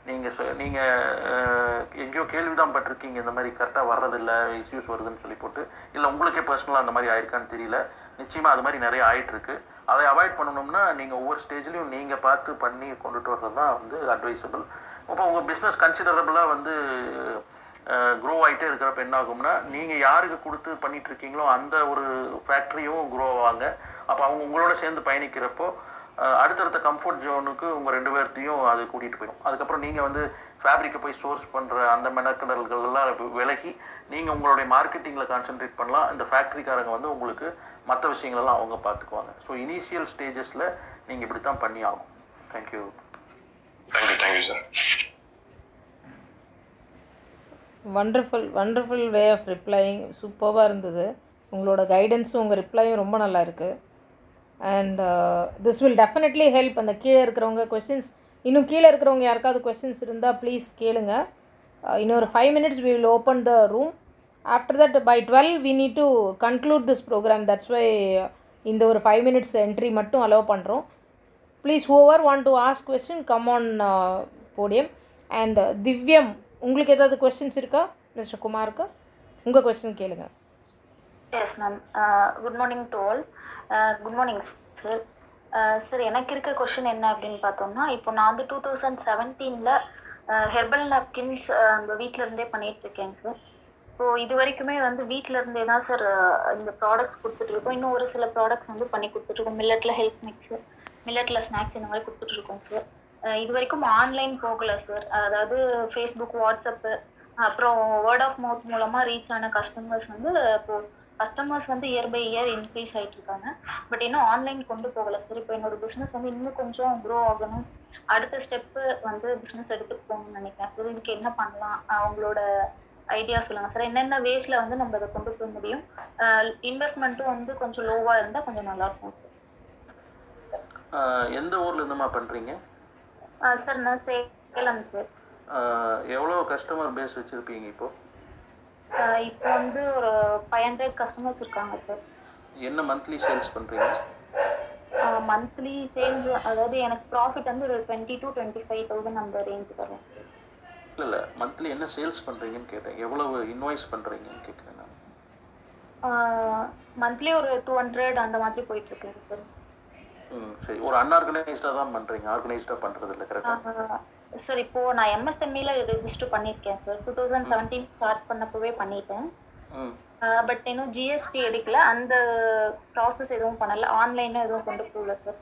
நீங்கள் நீங்கள் எங்கேயோ கேள்விதான் பட்டிருக்கீங்க இந்த மாதிரி கரெக்டாக வர்றதில்ல இஷ்யூஸ் வருதுன்னு சொல்லி போட்டு இல்லை உங்களுக்கே பர்சனலாக அந்த மாதிரி ஆயிருக்கான்னு தெரியல. நிச்சயமாக அது மாதிரி நிறைய ஆயிட்டுருக்கு. அதை அவாய்ட் பண்ணணும்னா நீங்கள் ஒவ்வொரு ஸ்டேஜ்லையும் நீங்கள் பார்த்து பண்ணி கொண்டுட்டு வர்றது தான் வந்து அட்வைசபிள் இப்போ உங்கள் பிஸ்னஸ் கன்சிடரபிளாக வந்து க்ரோ ஆகிட்டே இருக்கிறப்ப என்ன ஆகும்னா நீங்கள் யாருக்கு கொடுத்து பண்ணிட்டு இருக்கீங்களோ அந்த ஒரு ஃபேக்ட்ரியும் க்ரோ ஆவாங்க. அப்போ அவங்க உங்களோட சேர்ந்து பயணிக்கிறப்போ அடுத்தடுத்த கம்ஃபர்ட் ஜோனுக்கு உங்கள் ரெண்டு பேர்த்தையும் அது கூட்டிகிட்டு போயிடும். அதுக்கப்புறம் நீங்கள் வந்து ஃபேப்ரிக்கை போய் சோர்ஸ் பண்ணுற அந்த மெனக்கடல்கள்லாம் விலகி நீங்கள் உங்களுடைய மார்க்கெட்டிங்கில் கான்சென்ட்ரேட் பண்ணலாம். இந்த ஃபேக்ட்ரிக்காரங்க வந்து உங்களுக்கு மற்ற விஷயங்களெல்லாம் அவங்க பார்த்துக்குவாங்க ஸோ இனிஷியல் ஸ்டேஜஸில் நீங்கள் இப்படி தான் பண்ணி ஆகும் thank you thank you thank you sir wonderful wonderful way of replying சூப்பர்வாக இருந்தது. உங்களோட கைடன்ஸும் உங்கள் ரிப்ளையும் ரொம்ப நல்லா இருக்குது and this will definitely help அந்த கீழே இருக்கிறவங்க கொஸ்டின்ஸ் இன்னும் கீழே இருக்கிறவங்க யாருக்காவது கொஸ்டின்ஸ் இருந்தால் ப்ளீஸ் கேளுங்க. இன்னொரு five minutes we will open the room after that by twelve we need to conclude this programme that's why இந்த ஒரு ஃபைவ் மினிட்ஸ் என்ட்ரி மட்டும் அலோவ் பண்ணுறோம் please over want to ask question come on podium and Divyam உங்களுக்கு ஏதாவது questions இருக்கா? Mister குமாருக்கு? உங்கள் question கேளுங்க. Yes ma'am good morning to all good morning sir sir எனக்கு இருக்க கொஷின் என்ன அப்படின்னு பார்த்தோம்னா இப்போ நான் வந்து டூ தௌசண்ட் செவன்டீனில் ஹெர்பல் நாப்கின்ஸ் அந்த வீட்டில் இருந்தே பண்ணிட்டு இருக்கேங்க சார் இப்போ இது வரைக்குமே வந்து வீட்டில் இருந்தே தான் சார் uh, இந்த ப்ராடக்ட்ஸ் கொடுத்துட்ருக்கோம் இன்னும் ஒரு சில ப்ராடக்ட்ஸ் வந்து பண்ணி கொடுத்துட்ருக்கோம் மில்லட்டில் ஹெல்த் மிக்ஸு மில்லட்டில் ஸ்நாக்ஸ் இந்த மாதிரி கொடுத்துட்ருக்கோம் சார் இது வரைக்கும் ஆன்லைன் போகல சார் அதாவது ஃபேஸ்புக் வாட்ஸ்அப்பு அப்புறம் வேர்ட் ஆஃப் மவுத் மூலமாக ரீச் ஆன கஸ்டமர்ஸ் வந்து இப்போ கஸ்டமர்ஸ் வந்து இயர் பை இயர் இன்க்ரீஸ் ஆகிட்டு இருக்காங்க. பட் இன்னும் ஆன்லைன் கொண்டு போகல சார் இப்போ என்னோட பிஸ்னஸ் வந்து இன்னும் கொஞ்சம் க்ரோ ஆகணும். அடுத்த ஸ்டெப்பு வந்து பிஸ்னஸ் எடுத்துட்டு போகணும்னு நினைக்கிறேன் சார் இதுக்கு என்ன பண்ணலாம்? அவங்களோட ஐடியா சொல்லுங்கள் சார் என்னென்ன வேஸில் வந்து நம்ம அதை கொண்டு போக முடியும்? இன்வெஸ்ட்மெண்ட்டும் வந்து கொஞ்சம் லோவாக இருந்தால் கொஞ்சம் நல்லா இருக்கும் சார் எந்த ஊர்ல இருந்துமா பண்ணுறீங்க சார் நான் சேலம் சார். எவ்வளோ கஸ்டமர் பேஸ் வச்சுருப்பீங்க இப்போ? இப்போ வந்து ஒரு ஃபைவ் ஹண்ட்ரட் கஸ்டமர்ஸ் இருக்காங்க சார். என்ன மந்த்லி சேல்ஸ் பண்ணுறீங்க மந்த்லி சேல்ஸ் அதாவது எனக்கு ப்ராஃபிட் வந்து ஒரு twenty to twenty five thousand அந்த ரேஞ்ச் வரும் சார். இல்லை இல்லை. மந்த்லி என்ன சேல்ஸ் பண்ணுறீங்கன்னு கேட்டேன். எவ்வளவு இன்வாய்ஸ் பண்ணுறீங்கன்னு கேட்குறேன் மந்த்லி ஒரு டூ ஹண்ட்ரட் அந்த மாதிரி போயிட்டு இருக்குங்க சார். சரி. ஒரு அன்ஆர்கனைஸ்டாக தான் பண்ணுறீங்க ஆர்கனைஸ்டாக பண்ணுறது இல்லை கரெக்டாக சார் இப்போ நான் எம்எஸ்எம்இல ரெஜிஸ்டர் பண்ணியிருக்கேன் sir. Two thousand seventeen start பண்ணப்பவே பண்ணிட்டேன். ம். பட் இன்னும் ஜிஎஸ்டி எடுக்கல. அந்த ப்ராசஸ் எதுவும் பண்ணல. ஆன்லைனும் எதுவும் கொண்டு போகல சார்.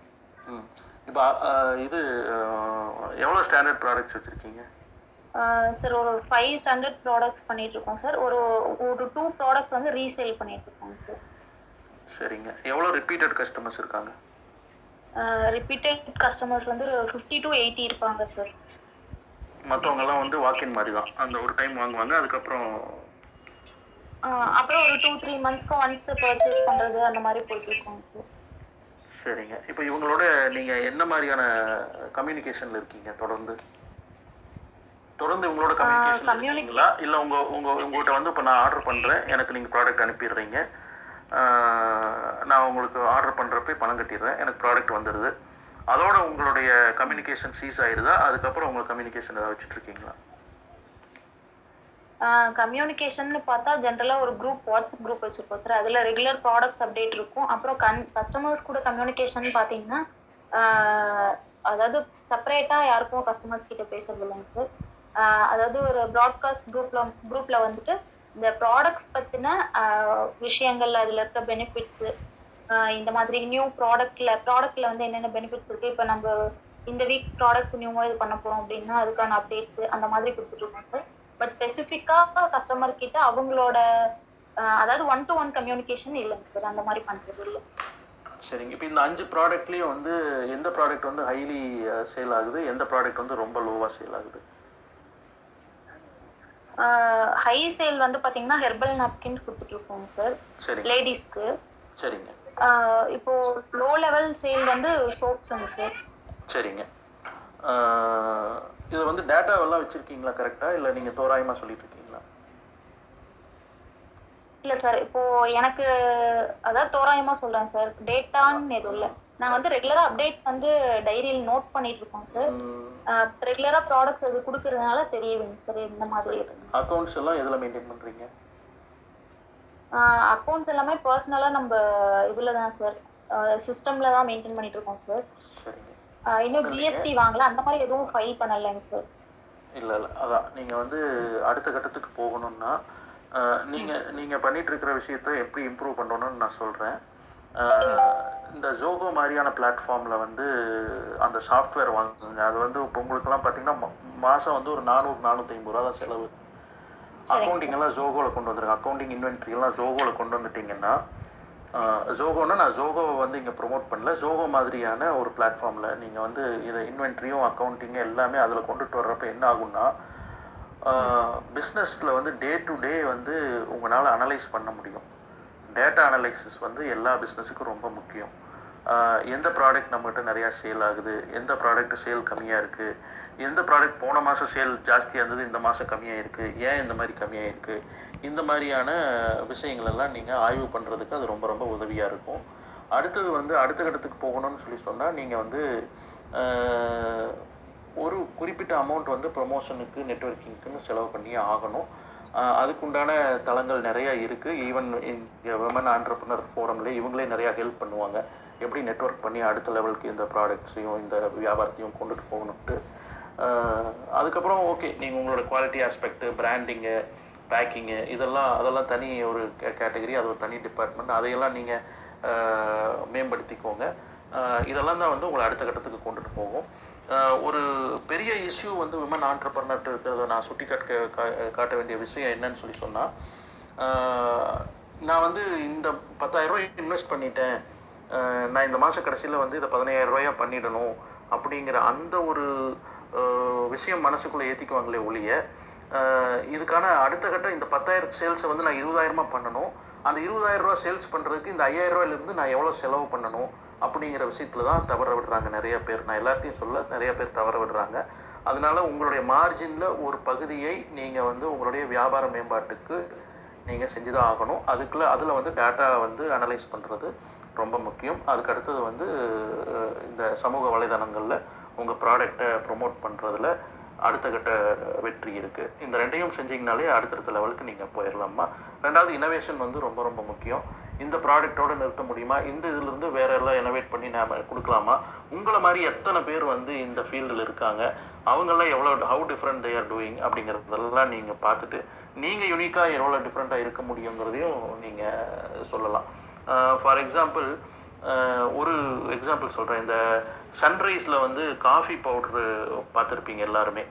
ம். இப்போ இது எவ்வளோ ஸ்டாண்டர்ட் ப்ராடக்ட்ஸ் வச்சுருக்கீங்க? சார் ஒரு ஃபைவ் ஸ்டாண்டர்ட் ப்ராடக்ட்ஸ் பண்ணிட்டு இருக்கோம் சார். ஒரு ஒரு டூ ப்ராடக்ட்ஸ் வந்து ரீசேல் பண்ணிட்டு இருக்கோம் சார். சரிங்க. எவ்வளோ ரிப்பீட்டட் கஸ்டமர்ஸ் இருக்காங்க? ரிப்பீட்டட் கஸ்டமர்ஸ் வந்து ஃபிஃப்டி டு எயிட்டி இருப்பாங்க சார் மற்றவங்கெல்லாம் வந்து வாக்கின் மாதிரி தான் அந்த ஒரு டைம் வாங்குவாங்க அதுக்கப்புறம் அப்புறம் ஒரு டூ த்ரீ மந்த்ஸ்க்கு ஒன்ஸ் பர்ச்சேஸ் பண்றது அந்த மாதிரி போயிட்டு சார் சரிங்க. இப்போ இவங்களோட நீங்கள் என்ன மாதிரியான கம்யூனிகேஷனில் இருக்கீங்க? தொடர்ந்து? தொடர்ந்து இவங்களோட கம்யூனிகேஷன் இல்லை உங்க உங்க உங்கள்கிட்ட வந்து இப்போ நான் ஆர்டர் பண்ணுறேன் எனக்கு நீங்கள் ப்ராடக்ட் அனுப்பிடுறீங்க. நான் உங்களுக்கு ஆர்டர் பண்ணுறப்ப பணம் கட்டிடுறேன். எனக்கு ப்ராடக்ட் வந்துடுது. அதோட உங்களுடைய கம்யூனிகேஷன் சீஸ் ஆயிடுதா? அதுக்கப்புறம் உங்க கம்யூனிகேஷன் ஏதாவது வச்சுட்டு இருக்கீங்களா? கம்யூனிகேஷன் பார்த்தா ஜென்ரலாக ஒரு குரூப் வாட்ஸ்அப் குரூப் வச்சுருப்போம் சார் அதில் ரெகுலர் ப்ராடக்ட்ஸ் அப்டேட் இருக்கும். அப்புறம் கன் கஸ்டமர்ஸ் கூட கம்யூனிகேஷன் பார்த்தீங்கன்னா அதாவது செப்பரேட்டாக யாருக்கும் கஸ்டமர்ஸ் கிட்ட பேசுறது இல்லைங்க சார் அதாவது ஒரு ப்ராட்காஸ்ட் குரூப்பில் குரூப்பில் வந்துட்டு இந்த ப்ராடக்ட்ஸ் பற்றின விஷயங்கள் அதில் இருக்க பெனிஃபிட்ஸு இந்த மாதிரி நியூ ப்ராடக்ட்ல ப்ராடக்ட்ல வந்து என்னென்ன பெனிஃபிட்ஸ் இருக்கு? இப்போ நம்ம இந்த வீக் ப்ராடக்ட்ஸ் நியூவாக இது பண்ண போறோம் அப்படின்னா அதுக்கான அப்டேட்ஸ் அந்த மாதிரி கொடுத்துட்டு இருக்கோம் சார் பட் ஸ்பெசிஃபிக்காக கஸ்டமர் கிட்ட அவங்களோட அதாவது ஒன் டு ஒன் கம்யூனிகேஷன் இல்லைங்க சார் அந்த மாதிரி பண்ணுறது இல்லை. சரிங்க. இப்போ இந்த அஞ்சு ப்ராடக்ட்லேயும் வந்து எந்த ப்ராடக்ட் வந்து ஹைலி சேல் ஆகுது? எந்த ப்ராடக்ட் வந்து ரொம்ப லோவாக சேல் ஆகுது? ஹை சேல் வந்து பாத்தீங்கன்னா ஹெர்பல் நாப்கின்ஸ் கொடுத்துட்டு இருக்கோங்க சார் லேடிஸ்க்கு சரிங்க. இப்போ லோ லெவல் சேல் வந்து சோப்ஸுங்க சார் சரிங்க. இது வந்து டேட்டாவெல்லாம் வச்சுருக்கீங்களா கரெக்டாக இல்லை நீங்கள் தோராயமாக சொல்லிட்டு இருக்கீங்களா இல்ல சார் இப்போ எனக்கு அதாவது தோராயமா சொல்றேன் சார் டேட்டான்னு எதுவும் இல்லை. நான் வந்து ரெகுலரா அப்டேட்ஸ் வந்து டைரியில் நோட் பண்ணிட்டு இருக்கோம் சார் ரெகுலரா ப்ராடக்ட்ஸ் அது கொடுக்கறதுனால தெரியுதுங்க சார் இந்த மாதிரி இருக்கு அக்கௌண்ட்ஸ் எல்லாம் எதில் மெயின்டைன் பண்ணுறீங்க அக்கௌண்ட்ஸ் எல்லாமே பர்சனலா நம்ம இதுல தான் சார் சிஸ்டம்ல தான் மெயின்டைன் பண்ணிட்டு இருக்கோம் சார் இன்னும் ஜிஎஸ்டி வாங்கல அந்த மாதிரி எதுவும் ஃபைல் பண்ணலைங்க சார் இல்லை இல்லை அதான். நீங்கள் வந்து அடுத்த கட்டத்துக்கு போகணும்னா நீங்க நீங்க பண்ணிட்டு இருக்கிற விஷயத்த எப்படி இம்ப்ரூவ் பண்ணணும்னு நான் சொல்றேன். இந்த ஜோகோ மாதிரியான பிளாட்ஃபார்ம்ல வந்து அந்த சாஃப்ட்வேர் வாங்குங்க. அது வந்து இப்போ உங்களுக்குலாம் பார்த்தீங்கன்னா மா- மாசம் வந்து ஒரு நானூறு நானூற்றி ஐம்பது ரூபா தான் செலவு. அக்கௌண்டிங் எல்லாம் ஜோகோல கொண்டு வந்துருங்க அக்கௌண்டிங் இன்வென்ட்ரி எல்லாம் ஜோகோல கொண்டு வந்துட்டீங்கன்னா ஜோகோன்னா நான் ஜோகோவை வந்து இங்கே ப்ரோமோட் பண்ணல. ஜோகோ மாதிரியான ஒரு பிளாட்ஃபார்மில் நீங்கள் வந்து இதை இன்வென்ட்ரியும் அக்கௌண்டிங்கும் எல்லாமே அதில் கொண்டுட்டு வர்றப்ப என்ன ஆகும்னா பிஸ்னஸில் வந்து டே டு டே வந்து உங்களால் அனலைஸ் பண்ண முடியும். டேட்டா அனலைசிஸ் வந்து எல்லா பிஸ்னஸுக்கும் ரொம்ப முக்கியம். எந்த ப்ராடக்ட் நம்மகிட்ட நிறையா சேல் ஆகுது? எந்த ப்ராடக்ட் சேல் கம்மியாக இருக்குது எந்த ப்ராடக்ட் போன மாதம் சேல் ஜாஸ்தியாக இருந்தது இந்த மாதம் கம்மியாக இருக்குது ஏன் இந்த மாதிரி கம்மியாக இருக்குது இந்த மாதிரியான விஷயங்களெல்லாம் நீங்கள் ஆய்வு பண்ணுறதுக்கு அது ரொம்ப ரொம்ப உதவியாக இருக்கும். அடுத்தது வந்து அடுத்த கட்டத்துக்கு போகணும்னு சொல்லி சொன்னால் நீங்கள் வந்து ஒரு குறிப்பிட்ட அமௌண்ட் வந்து ப்ரொமோஷனுக்கு நெட்வொர்க்கிங்க்குன்னு செலவு பண்ணியே ஆகணும். அதுக்குண்டான தளங்கள் நிறைய இருக்குது ஈவன் விமன் ஆண்டர்பிரினர் ஃபோரம்ல இவங்களே நிறையா ஹெல்ப் பண்ணுவாங்க. எப்படி நெட்ஒர்க் பண்ணி அடுத்த லெவலுக்கு இந்த ப்ராடக்ட்ஸையும் இந்த வியாபாரத்தையும் கொண்டுட்டு போகணுன்ட்டு அதுக்கப்புறம் ஓகே நீங்கள் உங்களோட குவாலிட்டி ஆஸ்பெக்ட் பிராண்டிங்கு பேக்கிங்கு இதெல்லாம் அதெல்லாம் தனி ஒரு கேட்டகரி அது ஒரு தனி டிபார்ட்மெண்ட் அதையெல்லாம் நீங்கள் மேம்படுத்திக்கோங்க. இதெல்லாம் தான் வந்து உங்களை அடுத்த கட்டத்துக்கு கொண்டுட்டு போகும். ஒரு பெரிய இஷ்யூ வந்து விமன் ஆண்டர்பர்னர்ட்டு இருக்கிறத நான் சுட்டி காட்ட கா- காட்ட வேண்டிய விஷயம் என்னன்னு சொல்லி சொன்னால் நான் வந்து இந்த பத்தாயிரம் ரூபாய் இன்வெஸ்ட் பண்ணிட்டேன். நான் இந்த மாத கடைசியில் வந்து இதை பதினையாயிரம் ரூபாயா பண்ணிடணும் அப்படிங்கிற அந்த ஒரு விஷயம் மனசுக்குள்ளே ஏற்றிக்குவாங்களே ஒழிய இதுக்கான அடுத்த கட்டம் இந்த பத்தாயிரம் சேல்ஸை வந்து நான் இருபதாயிரமா பண்ணணும். அந்த இருபதாயிரம் ரூபா சேல்ஸ் பண்ணுறதுக்கு இந்த ஐயாயிரம் ரூபாயிலிருந்து நான் எவ்வளோ செலவு பண்ணணும்? அப்படிங்கிற விஷயத்துல தான் தவற விடுறாங்க நிறைய பேர். நான் எல்லாத்தையும் சொல்ல நிறைய பேர் தவற விடுறாங்க. அதனால உங்களுடைய மார்ஜினில் ஒரு பகுதியை நீங்கள் வந்து உங்களுடைய வியாபார மேம்பாட்டுக்கு நீங்கள் செஞ்சு தான் ஆகணும். அதுக்குள்ள அதில் வந்து டேட்டா வந்து அனலைஸ் பண்ணுறது ரொம்ப முக்கியம். அதுக்கு அடுத்தது வந்து இந்த சமூக வலைதளங்களில் உங்கள் ப்ராடக்டை ப்ரொமோட் பண்ணுறதுல அடுத்த கட்ட வெற்றி இருக்குது இந்த ரெண்டையும் செஞ்சீங்கனாலே அடுத்தடுத்த லெவலுக்கு நீங்கள் போயிடலாமா ரெண்டாவது இனோவேஷன் வந்து ரொம்ப ரொம்ப முக்கியம். இந்த ப்ராடக்டோட நிறுத்த முடியுமா? இந்த இதுலேருந்து வேற எல்லாம் இனோவேட் பண்ணி நாம கொடுக்கலாமா? உங்களை மாதிரி எத்தனை பேர் வந்து இந்த ஃபீல்டில் இருக்காங்க? அவங்கெல்லாம் எவ்வளோ how different they are doing அப்படிங்கிறதெல்லாம் நீங்கள் பார்த்துட்டு நீங்கள் யூனிக்காக எவ்வளோ டிஃப்ரெண்ட்டாக இருக்க முடியுங்கிறதையும் நீங்கள் சொல்லலாம். ஃபார் எக்ஸாம்பிள் ஒரு எக்ஸாம்பிள் சொல்கிறேன் இந்த சன்ரைஸில் வந்து காஃபி பவுட்ரு பார்த்துருப்பீங்க எல்லாருமே.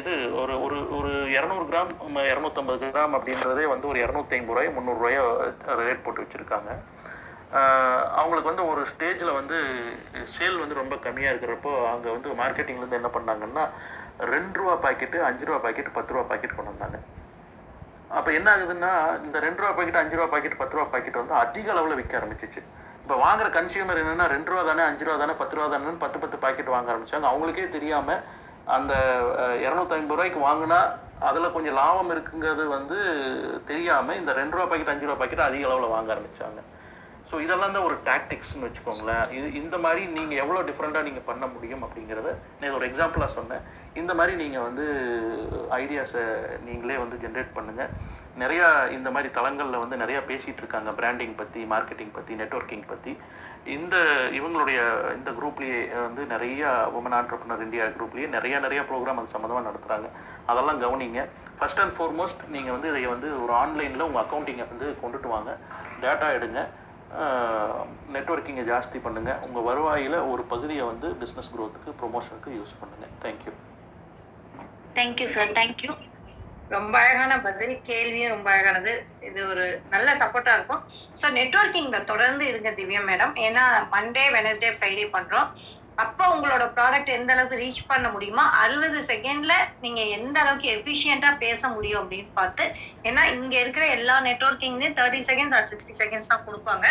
இது ஒரு ஒரு ஒரு இரநூறு கிராம் இரநூத்தம்பது கிராம் அப்படின்றதே வந்து ஒரு இரநூத்தி ஐம்பது ரூபாய் முந்நூறுரூவாயோ ரேட் போட்டு வச்சுருக்காங்க. அவங்களுக்கு வந்து ஒரு ஸ்டேஜில் வந்து சேல் வந்து ரொம்ப கம்மியாக இருக்கிறப்போ அங்கே வந்து மார்க்கெட்டிங்லேருந்து என்ன பண்ணாங்கன்னா ரெண்டு ரூபா பாக்கெட்டு அஞ்சு ரூபா பாக்கெட் பத்து ரூபா பாக்கெட் கொண்டு வந்தாங்க. அப்போ என்ன ஆகுதுன்னா இந்த ரெண்டு ரூபா பாக்கெட் அஞ்சு ரூபா பாக்கெட் பத்து ரூபா பாக்கெட் வந்து அதிக அளவில் விற்க ஆரம்பிச்சிச்சு. இப்போ வாங்குற கன்சியூமர் என்னன்னா ரெண்டு ரூபா தானே அஞ்சு ரூபா தானே பத்து ரூபா தானே பத்து பத்து பாக்கெட் வாங்க ஆரம்பிச்சாங்க. அவங்களுக்கே தெரியாமல் அந்த இரநூத்தி ஐம்பது ரூபாய்க்கு வாங்கினா அதில் கொஞ்சம் லாபம் இருக்குங்கிறது வந்து தெரியாமல் இந்த ரெண்டு ரூபா பாக்கெட் அஞ்சு ரூபா பாக்கெட் அதிக அளவில் வாங்க ஆரம்பித்தாங்க ஸோ இதெல்லாம் தான் ஒரு டாக்டிக்ஸ்னு வச்சுக்கோங்களேன். இது இந்த மாதிரி நீங்கள் எவ்வளோ டிஃப்ரெண்ட்டாக நீங்கள் பண்ண முடியும் அப்படிங்கிறத நான் ஒரு எக்ஸாம்பிளாக சொன்னேன். இந்த மாதிரி நீங்கள் வந்து ஐடியாஸை நீங்களே வந்து ஜென்ரேட் பண்ணுங்கள் நிறையா இந்த மாதிரி தளங்களில் வந்து நிறையா பேசிகிட்டு இருக்காங்க. பிராண்டிங் பற்றி மார்க்கெட்டிங் பற்றி நெட்வொர்க்கிங் பற்றி இந்த இவங்களுடைய இந்த குரூப்லேயே வந்து நிறைய உமன் ஆண்டர்பனர் இந்தியா குரூப்லேயே நிறைய நிறைய ப்ரோக்ராம் அது சம்மந்தமாக நடத்துகிறாங்க அதெல்லாம் கவனிங்க. ஃபர்ஸ்ட் அண்ட் ஃபார்மோஸ்ட் நீங்கள் வந்து இதை வந்து ஒரு ஆன்லைனில் உங்கள் அக்கௌண்டிங்கை வந்து கொண்டுட்டு வாங்க. டேட்டா எடுங்க. நெட்ஒர்க்கிங்கை ஜாஸ்தி பண்ணுங்கள் உங்கள் வருவாயில் ஒரு பகுதியை வந்து பிஸ்னஸ் க்ரோத்துக்கு ப்ரொமோஷனுக்கு யூஸ் பண்ணுங்கள் thank you thank you sir thank you ரொம்ப அழகான பதில் கேள்வியும் ரொம்ப அழகானது. இது ஒரு நல்ல சப்போர்ட்டா இருக்கும். ஸோ நெட்ஒர்க்கிங்ல தொடர்ந்து இருங்க திவ்யா மேடம் ஏன்னா மண்டே வெனஸ்டே ஃப்ரைடே பண்றோம். அப்போ உங்களோட ப்ராடக்ட் எந்த அளவுக்கு ரீச் பண்ண முடியுமோ அறுபது செகண்ட்ல நீங்க எந்த அளவுக்கு எஃபிஷியண்டா பேச முடியும் அப்படின்னு பார்த்து ஏன்னா இங்க இருக்கிற எல்லா நெட்ஒர்க்கிங்லயும் thirty seconds or sixty seconds தான் கொடுப்பாங்க.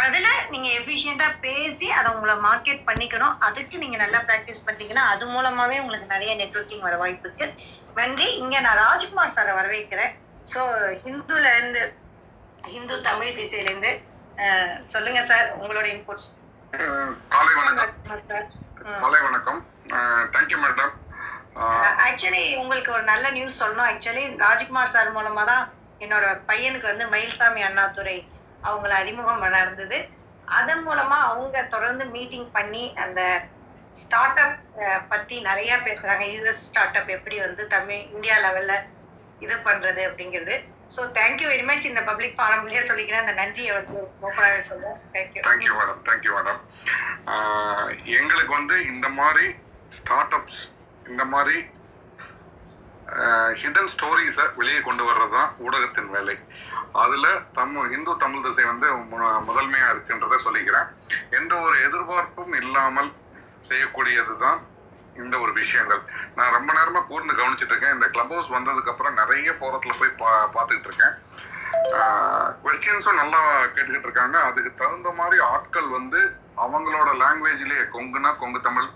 அதுல நீங்க எஃபிஷியண்டா பேசி அதை உங்களை மார்க்கெட் பண்ணிக்கணும். அதுக்கு நீங்க நல்லா ப்ராக்டிஸ் பண்ணிட்டீங்கன்னா அது மூலமாவே உங்களுக்கு நிறைய நெட்வொர்க்கிங் வர வாய்ப்பு இருக்கு. நன்றி. இங்க நான் ராஜ்குமார் சாரை வரவேற்கிறேன். ஸோ ஹிந்துல இருந்து ஹிந்து தமிழ் திசையில இருந்து சொல்லுங்க சார் உங்களோட இன்புட்ஸ் காலை வணக்கம். காலை வணக்கம். தேங்க்யூ மேடம் ஆக்சுவலி உங்களுக்கு ஒரு நல்ல நியூஸ் சொல்லணும். ஆக்சுவலி ராஜ்குமார் சார் மூலமா தான் என்னோட பையனுக்கு வந்து மயில்சாமி அண்ணாதுரை அவங்கள அறிமுகம் நடந்தது. அதன் மூலமா அவங்க தொடர்ந்து மீட்டிங் பண்ணி அந்த ஸ்டார்ட் அப் பத்தி நிறைய பேசுறாங்க. யூஎஸ் ஸ்டார்ட் அப் எப்படி வந்து தமிழ் இந்தியா லெவல்ல இது பண்றது அப்படிங்கிறது. So thank you very much இந்த பப்ளிக் ஃபாரம்லயே சொல்லிக்கிறேன். அந்த நன்றியை வந்து ஓப்பனாகவே சொல்லுவேன் thank you thank you madam thank you madam எங்களுக்கு வந்து இந்த மாதிரி ஸ்டார்ட் அப்ஸ் இந்த மாதிரி ஹிடன் ஸ்டோரிஸை வெளியே கொண்டு வர்றது தான் ஊடகத்தின் வேலை. அதில் தமிழ் இந்து தமிழ் திசை வந்து மு- இருக்குன்றத சொல்லிக்கிறேன். எந்த ஒரு எதிர்பார்ப்பும் இல்லாமல் செய்யக்கூடியது தான் இந்த ஒரு விஷயங்கள். நான் ரொம்ப நேரமாக கூர்ந்து கவனிச்சுட்டு இருக்கேன். இந்த கிளப் ஹவுஸ் வந்ததுக்கப்புறம் நிறைய ஃபோரத்தில் போய் பா பார்த்துக்கிட்டு இருக்கேன். கொஸ்டின்ஸும் நல்லா கேட்டுக்கிட்டு இருக்காங்க. அதுக்கு தகுந்த மாதிரி ஆட்கள் வந்து அவங்களோட லாங்குவேஜ்லேயே கொங்குனா கொங்கு தமிழ்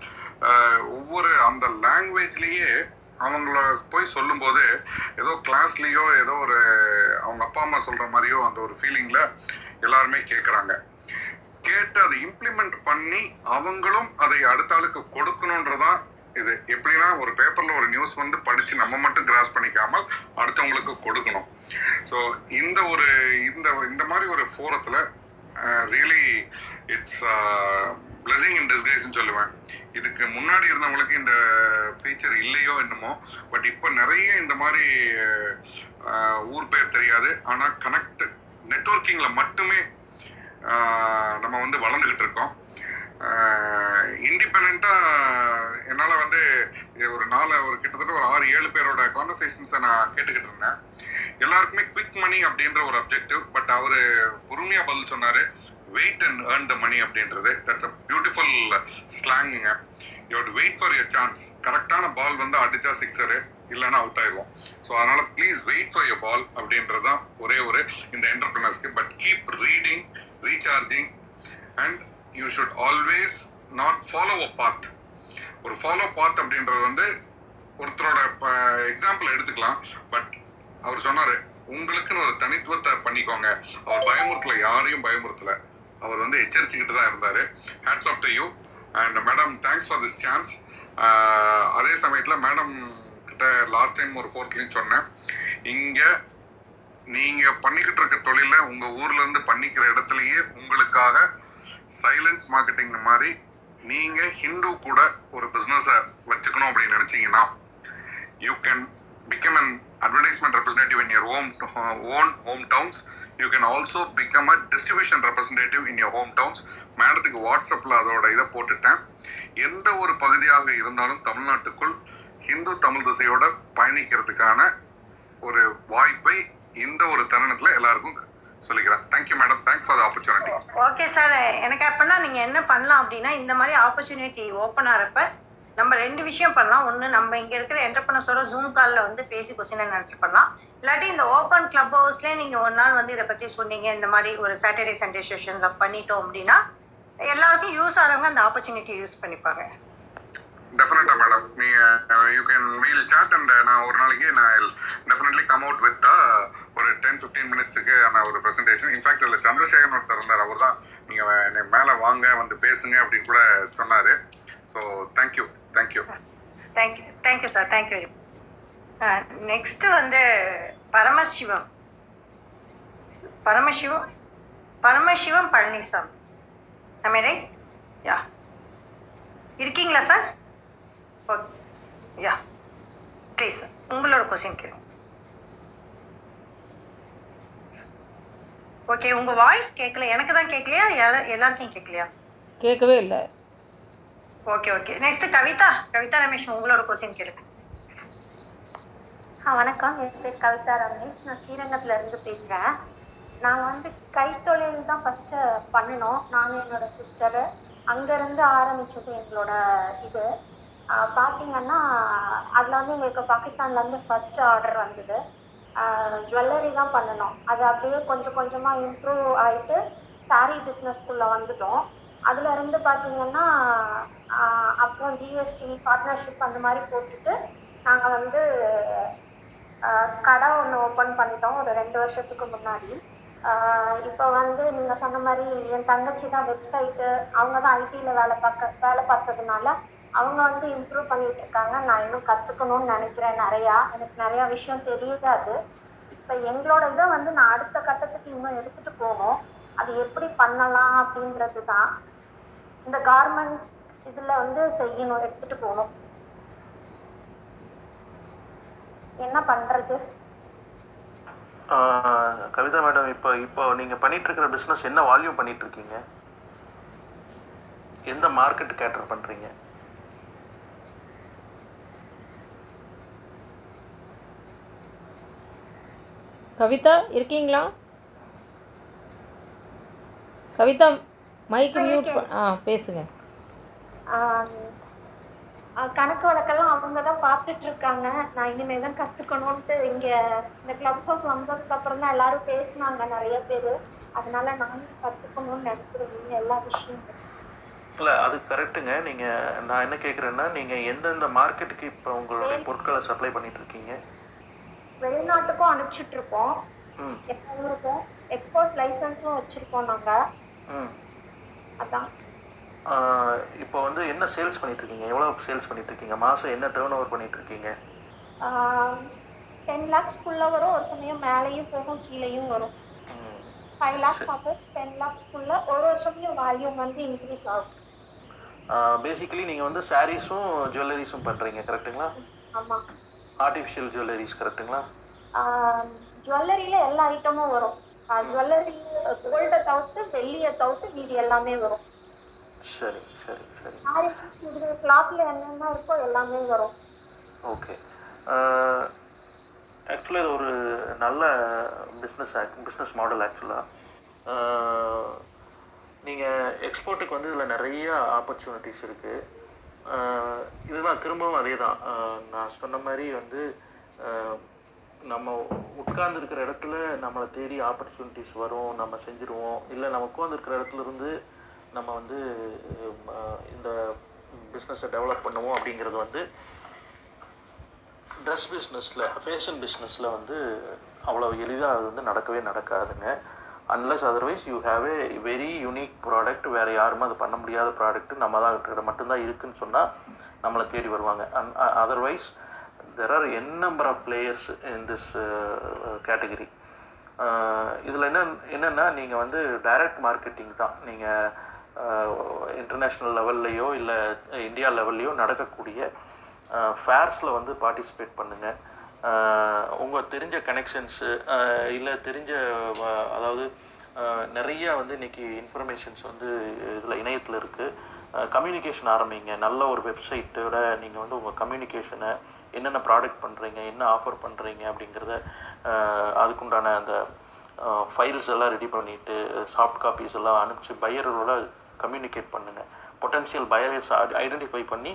ஒவ்வொரு அந்த லாங்குவேஜ்லேயே அவங்கள போய் சொல்லும்போது ஏதோ கிளாஸ்லயோ ஏதோ ஒரு அவங்க அப்பா அம்மா சொல்ற மாதிரியோ அந்த ஒரு ஃபீலிங்ல எல்லாருமே கேட்குறாங்க கேட்டு அதை இம்ப்ளிமெண்ட் பண்ணி அவங்களும் அதை அடுத்த ஆளுக்கு கொடுக்கணுன்றதான் இது. எப்படின்னா ஒரு பேப்பர்ல ஒரு நியூஸ் வந்து படிச்சு நம்ம மட்டும் கிராஸ் பண்ணிக்காமல் அடுத்தவங்களுக்கு கொடுக்கணும். ஸோ இந்த ஒரு இந்த இந்த மாதிரி ஒரு ஃபோரத்தில் ரியலி இட்ஸ் பிளஸிங் இன் டிஸ்கைஸ்ன்னு சொல்லுவேன். இதுக்கு முன்னாடி இருந்தவங்களுக்கு இந்த ஃபீச்சர் இல்லையோ என்னமோ பட் இப்போ நிறைய இந்த மாதிரி ஊர் பேர் தெரியாது. ஆனால் கனெக்ட் நெட்வொர்க்கிங்கில் மட்டுமே நம்ம வந்து வளர்ந்துக்கிட்டு இருக்கோம். இண்டிபெண்ட்டாக என்னால் வந்து ஒரு நாலு ஒரு கிட்டத்தட்ட ஒரு ஆறு ஏழு பேரோட கான்வர்சேஷன்ஸை நான் கேட்டுக்கிட்டு இருந்தேன். எல்லாருக்குமே குவிக் மணி அப்படின்ற ஒரு அப்ஜெக்டிவ் பட் அவர் பொறுமையாக பதில் சொன்னார். Wait and earn the money அப்படின்றது. That's a beautiful ஸ்லாங்குங்க you wait for your chance கரெக்டான பால் வந்து அடிச்சா சிக்ஸரு இல்லைன்னா அவுட் ஆயிடுவோம். ஸோ அதனால please wait for your ball அப்படின்றது தான் ஒரே ஒரு இந்த என்டர்பிரினர்ஸ்க்கு but keep reading recharging and you should always not follow a path ஒரு ஃபாலோ பாத் அப்படின்றது வந்து ஒருத்தரோட எக்ஸாம்பிள் எடுத்துக்கலாம். பட் அவர் சொன்னார் உங்களுக்குன்னு ஒரு தனித்துவத்தை பண்ணிக்கோங்க. அவர் பயமுறுத்தல யாரையும் பயமுறுத்தலை. அவர் வந்து எச்சரிச்சுக்கிட்டு தான் இருந்தாரு. Hats off to you and madam thanks for this chance அதே சமயத்தில் மேடம் கிட்ட லாஸ்ட் டைம் ஒரு ஃபோர்த்லையும் சொன்னேன். இங்கே நீங்கள் பண்ணிக்கிட்டு இருக்க தொழிலை உங்கள் ஊர்லேருந்து பண்ணிக்கிற இடத்துலையே உங்களுக்காக சைலண்ட் மார்க்கெட்டிங் மாதிரி நீங்கள் ஹிந்து கூட ஒரு பிஸ்னஸை வச்சுக்கணும் அப்படின்னு நினச்சிங்கன்னா you can become an advertisement representative in your home own home towns you can also become a distribution representative in your home towns மேடத்துக்கு வாட்ஸ்அப்பில் அதோட இதை போட்டுட்டேன். எந்த ஒரு பகுதியாக இருந்தாலும் தமிழ்நாட்டுக்குள் ஹிந்து தமிழ் திசையோட பயணிக்கிறதுக்கான ஒரு வாய்ப்பை இந்த ஒரு தருணத்துல எல்லாருக்கும் சொல்லிக்கிறேன். Thank you madam thanks for the opportunity okay sir எனக்கு அப்படின்னா நீங்க என்ன பண்ணலாம் அப்படின்னா இந்த மாதிரி ஆப்பர்ச்சுனிட்டி ஓப்பன் ஆகிறப்ப நம்ம ரெண்டு விஷயம் பண்ணலாம். ஒன்று நம்ம இங்க இருக்கிற என்டர்பிரனர்ஸோட ஜூம் காலில் வந்து பேசி கொஸ்டின் ஆன்சர் பண்ணலாம். இல்லாட்டி இந்த ஓப்பன் கிளப் ஹவுஸ்லேயே நீங்க ஒரு நாள் வந்து இதை பத்தி சொன்னீங்க. இந்த மாதிரி ஒரு சாட்டர்டே சண்டே செஷன்ல பண்ணிட்டோம் அப்படின்னா எல்லாருக்கும் யூஸ் ஆகிறவங்க அந்த ஆப்பர்ச்சுனிட்டி யூஸ் பண்ணிப்பாங்க. டெஃபினட்டா மேடம் நீங்க you can we'll chat and நான் ஒரு நாளைக்கு நான் டெஃபினெட்லி கம் அவுட் வித் ஒரு டென் ஃபிஃப்டீன் மினிட்ஸுக்கு நான் ஒரு ப்ரெசன்டேஷன் இன்ஃபேக்ட் இல்லை சந்திரசேகரன் ஒருத்தர் இருந்தார். அவர் தான் நீங்கள் மேலே வாங்க வந்து பேசுங்க அப்படின்னு கூட சொன்னார். So thank you thank you thank you thank you sir thank you next வந்து Paramasivam. Paramasivam? Paramasivam Palaniswami. Am I right? Yeah இருக்கீங்களா சார் ஓகே யா ப்ளீஸ் உங்களோட கொஸ்டின் கேளுங்க. ஓகே உங்க வாய்ஸ் கேட்கல எனக்கு தான் கேட்கலையா எல்லா- எல்லாருக்கும் கேட்கலையா கேட்கவே இல்லை. Okay okay next Kavitha. Kavitha Ramesh உங்களோட கொஸ்டின் கேளுங்க. ஆ வணக்கம். என் பேர் கவிதா ரமேஷ். நான் ஸ்ரீரங்கத்துல இருந்து பேசுறேன். நாங்க வந்து கைத்தொழில் தான் ஃபர்ஸ்ட் பண்ணினோம் நானும் என்னோட சிஸ்டரு அங்கேருந்து ஆரம்பிச்சது எங்களோட இது. பார்த்தீங்கன்னா அதில் வந்து எங்களுக்கு பாகிஸ்தான்லேருந்து ஃபர்ஸ்ட் ஆர்டர் வந்தது. ஜுவல்லரி தான் பண்ணினோம் அது அப்படியே கொஞ்சம் கொஞ்சமாக இம்ப்ரூவ் ஆகிட்டு சாரீ பிஸ்னஸ்க்குள்ளே வந்துட்டோம். அதுல இருந்து பாத்தீங்கன்னா அப்புறம் ஜிஎஸ்டி பார்ட்னர்ஷிப் அந்த மாதிரி போட்டுட்டு நாங்க வந்து கடை ஒன்று ஓப்பன் பண்ணிட்டோம் ஒரு ரெண்டு வருஷத்துக்கு முன்னாடி. இப்போ வந்து நீங்க சொன்ன மாதிரி என் தங்கச்சி தான் வெப்சைட்டு அவங்க தான் ஐடியில் வேலை பார்க்க வேலை பார்த்ததுனால அவங்க வந்து இம்ப்ரூவ் பண்ணிட்டு இருக்காங்க. நான் இன்னும் கற்றுக்கணும்னு நினைக்கிறேன் நிறையா. எனக்கு நிறையா விஷயம் தெரியாது இப்போ எங்களோட இதை வந்து நான் அடுத்த கட்டத்துக்கு இன்னும் எடுத்துகிட்டு போகணும். அது எப்படி பண்ணலாம் அப்படின்றது தான். இந்த கார்மெண்ட் இதுல வந்து செய்யணும் எடுத்துட்டு போகணும். என்ன பண்றது? ஆஹ் கவிதா மேடம் இப்போ இப்போ நீங்க பண்ணிட்டு இருக்கிற பிசினஸ் என்ன வால்யூம் பண்ணிட்டு இருக்கீங்க எந்த மார்க்கெட் கேட்டர் பண்றீங்க? கவிதா இருக்கீங்களா? கவிதா மைக்கு மியூட் ஆ பேசுங்க. கணக்கு வழக்கெல்லாம் அவங்க தான் பார்த்துட்டு இருக்காங்க நான் இனிமே தான் கத்துக்கணும்ட்டு இங்க இந்த கிளப் ஹவுஸ் வந்ததுக்கு அப்புறம் தான் எல்லாரும் பேசினாங்க நிறைய பேர். அதனால நானும் கத்துக்கணும்னு நினைக்கிறேன் எல்லா விஷயமும். இல்ல அது கரெக்ட்டுங்க நீங்க நான் என்ன கேக்குறேன்னா நீங்க எந்தெந்த மார்க்கெட்டுக்கு இப்போ உங்களுடைய பொருட்களை சப்ளை பண்ணிட்டு இருக்கீங்க வெளிநாட்டுக்கும் அனுப்பிச்சிட்டு இருக்கோம் எக்ஸ்போர்ட் லைசன்ஸும் வச்சிருக்கோம் நாங்க. ம். அதான். இப்போ வந்து என்ன சேல்ஸ் பண்ணிட்டு இருக்கீங்க எவ்வளவு சேல்ஸ் பண்ணிட்டு இருக்கீங்க மாசம் என்ன டேர்ன் ஓவர் பண்ணிட்டு இருக்கீங்க டென் லேக்ஸ்க்குள்ள வரும். ஒரு சமயம் மேலேயும் போகும் கீழேயும் வரும். ஃபைவ் லேக்ஸ் ஆகும் டென் லேக்ஸ்க்குள்ள ஒரு ஒரு சமயம் வால்யூம் வந்து இன்க்ரீஸ் ஆகும். பேசிக்கலி நீங்க வந்து சாரீஸும் ஜுவல்லரிஸும் பண்றீங்க கரெக்ட்டுங்களா ஆமா. ஆர்டிஃபிஷியல் ஜுவல்லரிஸ் கரெக்ட்டுங்களா ஜுவல்லரியில எல்லா ஐட்டமும் வரும். ஜுவல்லரி கோல்டை தவிர்த்து வெள்ளியை தவிர்த்து மீதி எல்லாமே வரும். சரி சரி சரி. சுடிதார் கிளாத்ல என்னென்ன இருக்கோ எல்லாமே வரும். ஓகே. ஆக்சுவலாக இது ஒரு நல்ல பிஸ்னஸ் பிஸ்னஸ் மாடல் ஆக்சுவலாக நீங்கள் எக்ஸ்போர்ட்டுக்கு வந்து இதில் நிறைய ஆப்பர்ச்சுனிட்டிஸ் இருக்குது இதுதான் திரும்பவும் அதே தான் நான் சொன்ன மாதிரி வந்து நம்ம உட்கார்ந்து இருக்கிற இடத்துல நம்மளை தேடி ஆப்பர்ச்சுனிட்டிஸ் வரும் நம்ம செஞ்சுருவோம். இல்லை நம்ம உட்காந்துருக்கிற இடத்துல இருந்து நம்ம வந்து இந்த பிஸ்னஸை டெவலப் பண்ணுவோம் அப்படிங்கிறது வந்து ட்ரெஸ் பிஸ்னஸில் ஃபேஷன் பிஸ்னஸில் வந்து அவ்வளோ எளிதாக அது வந்து நடக்கவே நடக்காதுங்க. Unless otherwise you have a very unique product வேறு யாருமே அது பண்ண முடியாத ப்ராடக்ட் நம்ம தான் கிட்ட மட்டும்தான் இருக்குன்னு சொன்னால் நம்மளை தேடி வருவாங்க. And otherwise uh, there are n number of players in this category இதில் என்ன என்னென்னா நீங்கள் வந்து டைரக்ட் மார்க்கெட்டிங் தான். நீங்கள் இன்டர்நேஷ்னல் லெவல்லையோ இல்லை இந்தியா லெவல்லையோ நடக்கக்கூடிய uh, ஃபேர்ஸில் வந்து பார்ட்டிசிபேட் பண்ணுங்கள் uh, உங்கள் தெரிஞ்ச கனெக்ஷன்ஸு uh, இல்லை தெரிஞ்ச அதாவது நிறையா நிறைய வந்து இன்றைக்கி இன்ஃபர்மேஷன்ஸ் வந்து இதில் இணையத்தில் இருக்குது கம்யூனிகேஷன் ஆரம்பிங்க. நல்ல ஒரு வெப்சைட்டோட நீங்கள் வந்து உங்கள் கம்யூனிகேஷனை என்னென்ன ப்ராடக்ட் பண்ணுறீங்க என்ன ஆஃபர் பண்ணுறீங்க அப்படிங்கிறத அதுக்குண்டான அந்த ஃபைல்ஸ் எல்லாம் ரெடி பண்ணிவிட்டு சாஃப்ட் காப்பீஸ் எல்லாம் அனுப்பிச்சு பையரோட கம்யூனிகேட் பண்ணுங்கள் பொட்டன்ஷியல் பயர்ஸ் ஐடென்டிஃபை பண்ணி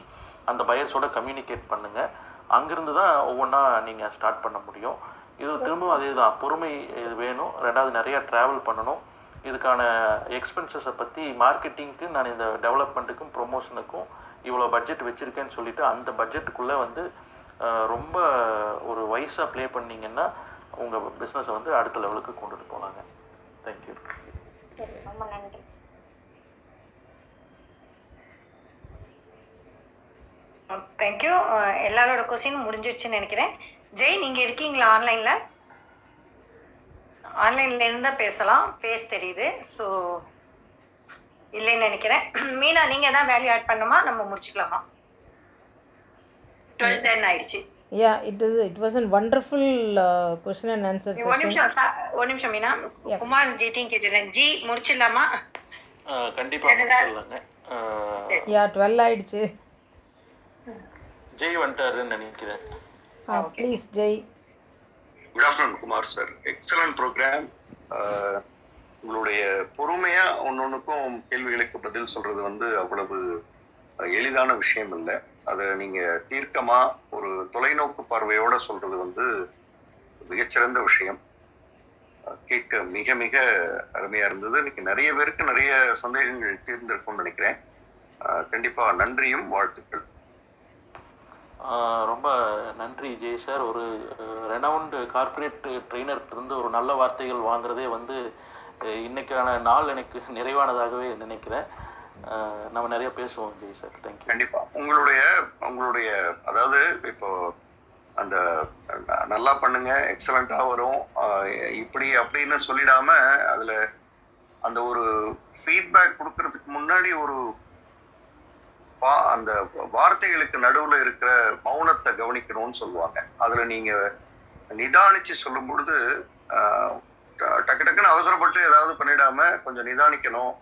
அந்த பயர்ஸோட கம்யூனிகேட் பண்ணுங்கள் அங்கேருந்து தான் ஒவ்வொன்றா நீங்கள் ஸ்டார்ட் பண்ண முடியும். இது திரும்பவும் அதே தான். பொறுமை இது வேணும். ரெண்டாவது நிறையா ட்ராவல் பண்ணணும். இதுக்கான எக்ஸ்பென்சஸை பற்றி மார்க்கெட்டிங்க்கு நான் இந்த டெவலப்மெண்ட்டுக்கும் ப்ரொமோஷனுக்கும் இவ்வளோ பட்ஜெட் வச்சுருக்கேன்னு சொல்லிவிட்டு அந்த பட்ஜெட்டுக்குள்ளே வந்து ரொம்ப ஒரு வைஸாக ப்ளே பண்ணீங்கன்னா உங்கள் பிஸ்னஸை வந்து அடுத்த லெவலுக்கு கொண்டுட்டு போகலாங்க தேங்க்யூ சரி ரொம்ப நன்றி. தேங்க்யூ எல்லாரோட கொஸ்டின் முடிஞ்சிருச்சுன்னு நினைக்கிறேன். ஜெய் நீங்க இருக்கீங்களா ஆன்லைன்ல ஆன்லைன்ல இருந்தா பேசலாம். ஃபேஸ் தெரியுது. ஸோ இல்லைன்னு நினைக்கிறேன். மீனா நீங்க தான் வேல்யூ ஆட் பண்ணுமா நம்ம முடிச்சுக்கலாமா? டுவெல் டென் ஆயிடுச்சு Yeah, it is. It was a wonderful uh, question and answer ஒரு. நிமிஷம் ஒரு நிமிஷம் மீனா குமார் கேட்டுறேன் ஜி முடிச்சிடலாமா கண்டிப்பாக முடிச்சிடலாங்க Yeah, 12 ஆயிடுச்சு ஜெய் வந்துட்டாருன்னு நினைக்கிறேன் please, Jay. Good afternoon Kumar sir excellent program உங்களுடைய பொறுமையா ஒன்னொன்னுக்கும் கேள்விகளுக்கு பதில் சொல்றது வந்து அவ்வளவு எளிதான விஷயம் இல்லை. அதை நீங்க தீர்க்கமா ஒரு தொலைநோக்கு பார்வையோட சொல்றது வந்து மிகச்சிறந்த விஷயம். கேட்க மிக மிக அருமையா இருந்தது. இன்னைக்கு நிறைய பேருக்கு நிறைய சந்தேகங்கள் தீர்ந்திருக்கும்னு நினைக்கிறேன். கண்டிப்பா நன்றியும் வாழ்த்துக்கள். ரொம்ப நன்றி ஜெய் சார் ஒரு ரெனவுண்டு கார்பரேட் ட்ரெயினர்கிட்ட இருந்து ஒரு நல்ல வார்த்தைகள் வாங்குறதே வந்து இன்னைக்கான நாள் எனக்கு நிறைவானதாகவே நினைக்கிறேன். நம்ம நிறைய பேசுவோம் ஜெய் சார். தேங்க்யூ கண்டிப்பா. உங்களுடைய உங்களுடைய அதாவது இப்போ அந்த நல்லா பண்ணுங்க எக்ஸலண்டா வரும். இப்படி அப்படின்னு சொல்லிடாம அதுல அந்த ஒரு ஃபீட்பேக் கொடுக்கறதுக்கு முன்னாடி ஒரு பா அந்த வார்த்தைகளுக்கு நடுவுல இருக்கிற மௌனத்தை கவனிக்கணும்னு சொல்லுவாங்க. அதுல நீங்க நிதானிச்சு சொல்லும் பொழுது ட- டக்கு டக்குன்னு அவசரப்பட்டு ஏதாவது பண்ணிடாம கொஞ்சம் நிதானிக்கணும்.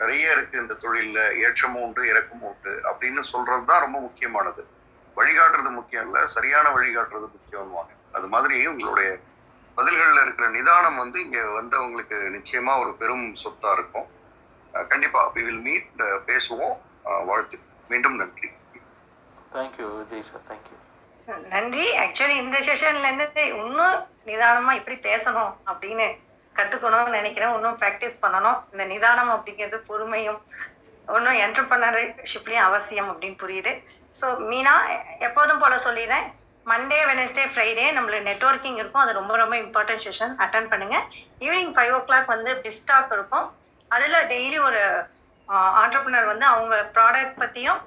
நிறைய இருக்கு இந்த தொழில்ல ஏற்றமும் உண்டு இறக்கமும் உண்டு அப்படின்னு சொல்றது தான் ரொம்ப முக்கியமானது. வழிகாட்டுறது முக்கியம் இல்ல சரியான வழிகாட்டுறது முக்கியம்வாங்க அது மாதிரி உங்களுடைய பதில்கள்ல இருக்கிற நிதானம் வந்து இங்க வந்தவங்களுக்கு நிச்சயமா ஒரு பெரும் சொத்தா இருக்கும். கண்டிப்பா வி வில் மீட் பேசுவோம். வாழ்த்து. மீண்டும் நன்றி. Thank you Jay sir thank you நன்றி. ஆக்சுவலி இந்த செஷன்ல இருந்து இன்னும் நிதானமா இப்படி பேசணும் அப்படின்னு கத்துக்கணும்னு நினைக்கிறேன். இன்னும் ப்ராக்டிஸ் பண்ணணும். இந்த நிதானம் அப்படிங்கிறது பொறுமையும் ஒன்றும் என்டர்பிரினர்ஷிப்லயும் அவசியம் அப்படின்னு புரியுது. ஸோ மீனா எப்போதும் போல சொல்லிடுறேன். மண்டே வெனஸ்டே ஃப்ரைடே நம்மளுக்கு நெட்ஒர்க்கிங் இருக்கும். அது ரொம்ப ரொம்ப இம்பார்ட்டன்ட் செஷன் அட்டன் பண்ணுங்க. ஈவினிங் ஃபைவ் ஓ கிளாக் வந்து பிஸ்டாக் இருக்கும். அதுல டெய்லி ஒரு ஆண்டர்பிரினர் வந்து அவங்க ப்ராடக்ட் பத்தியும்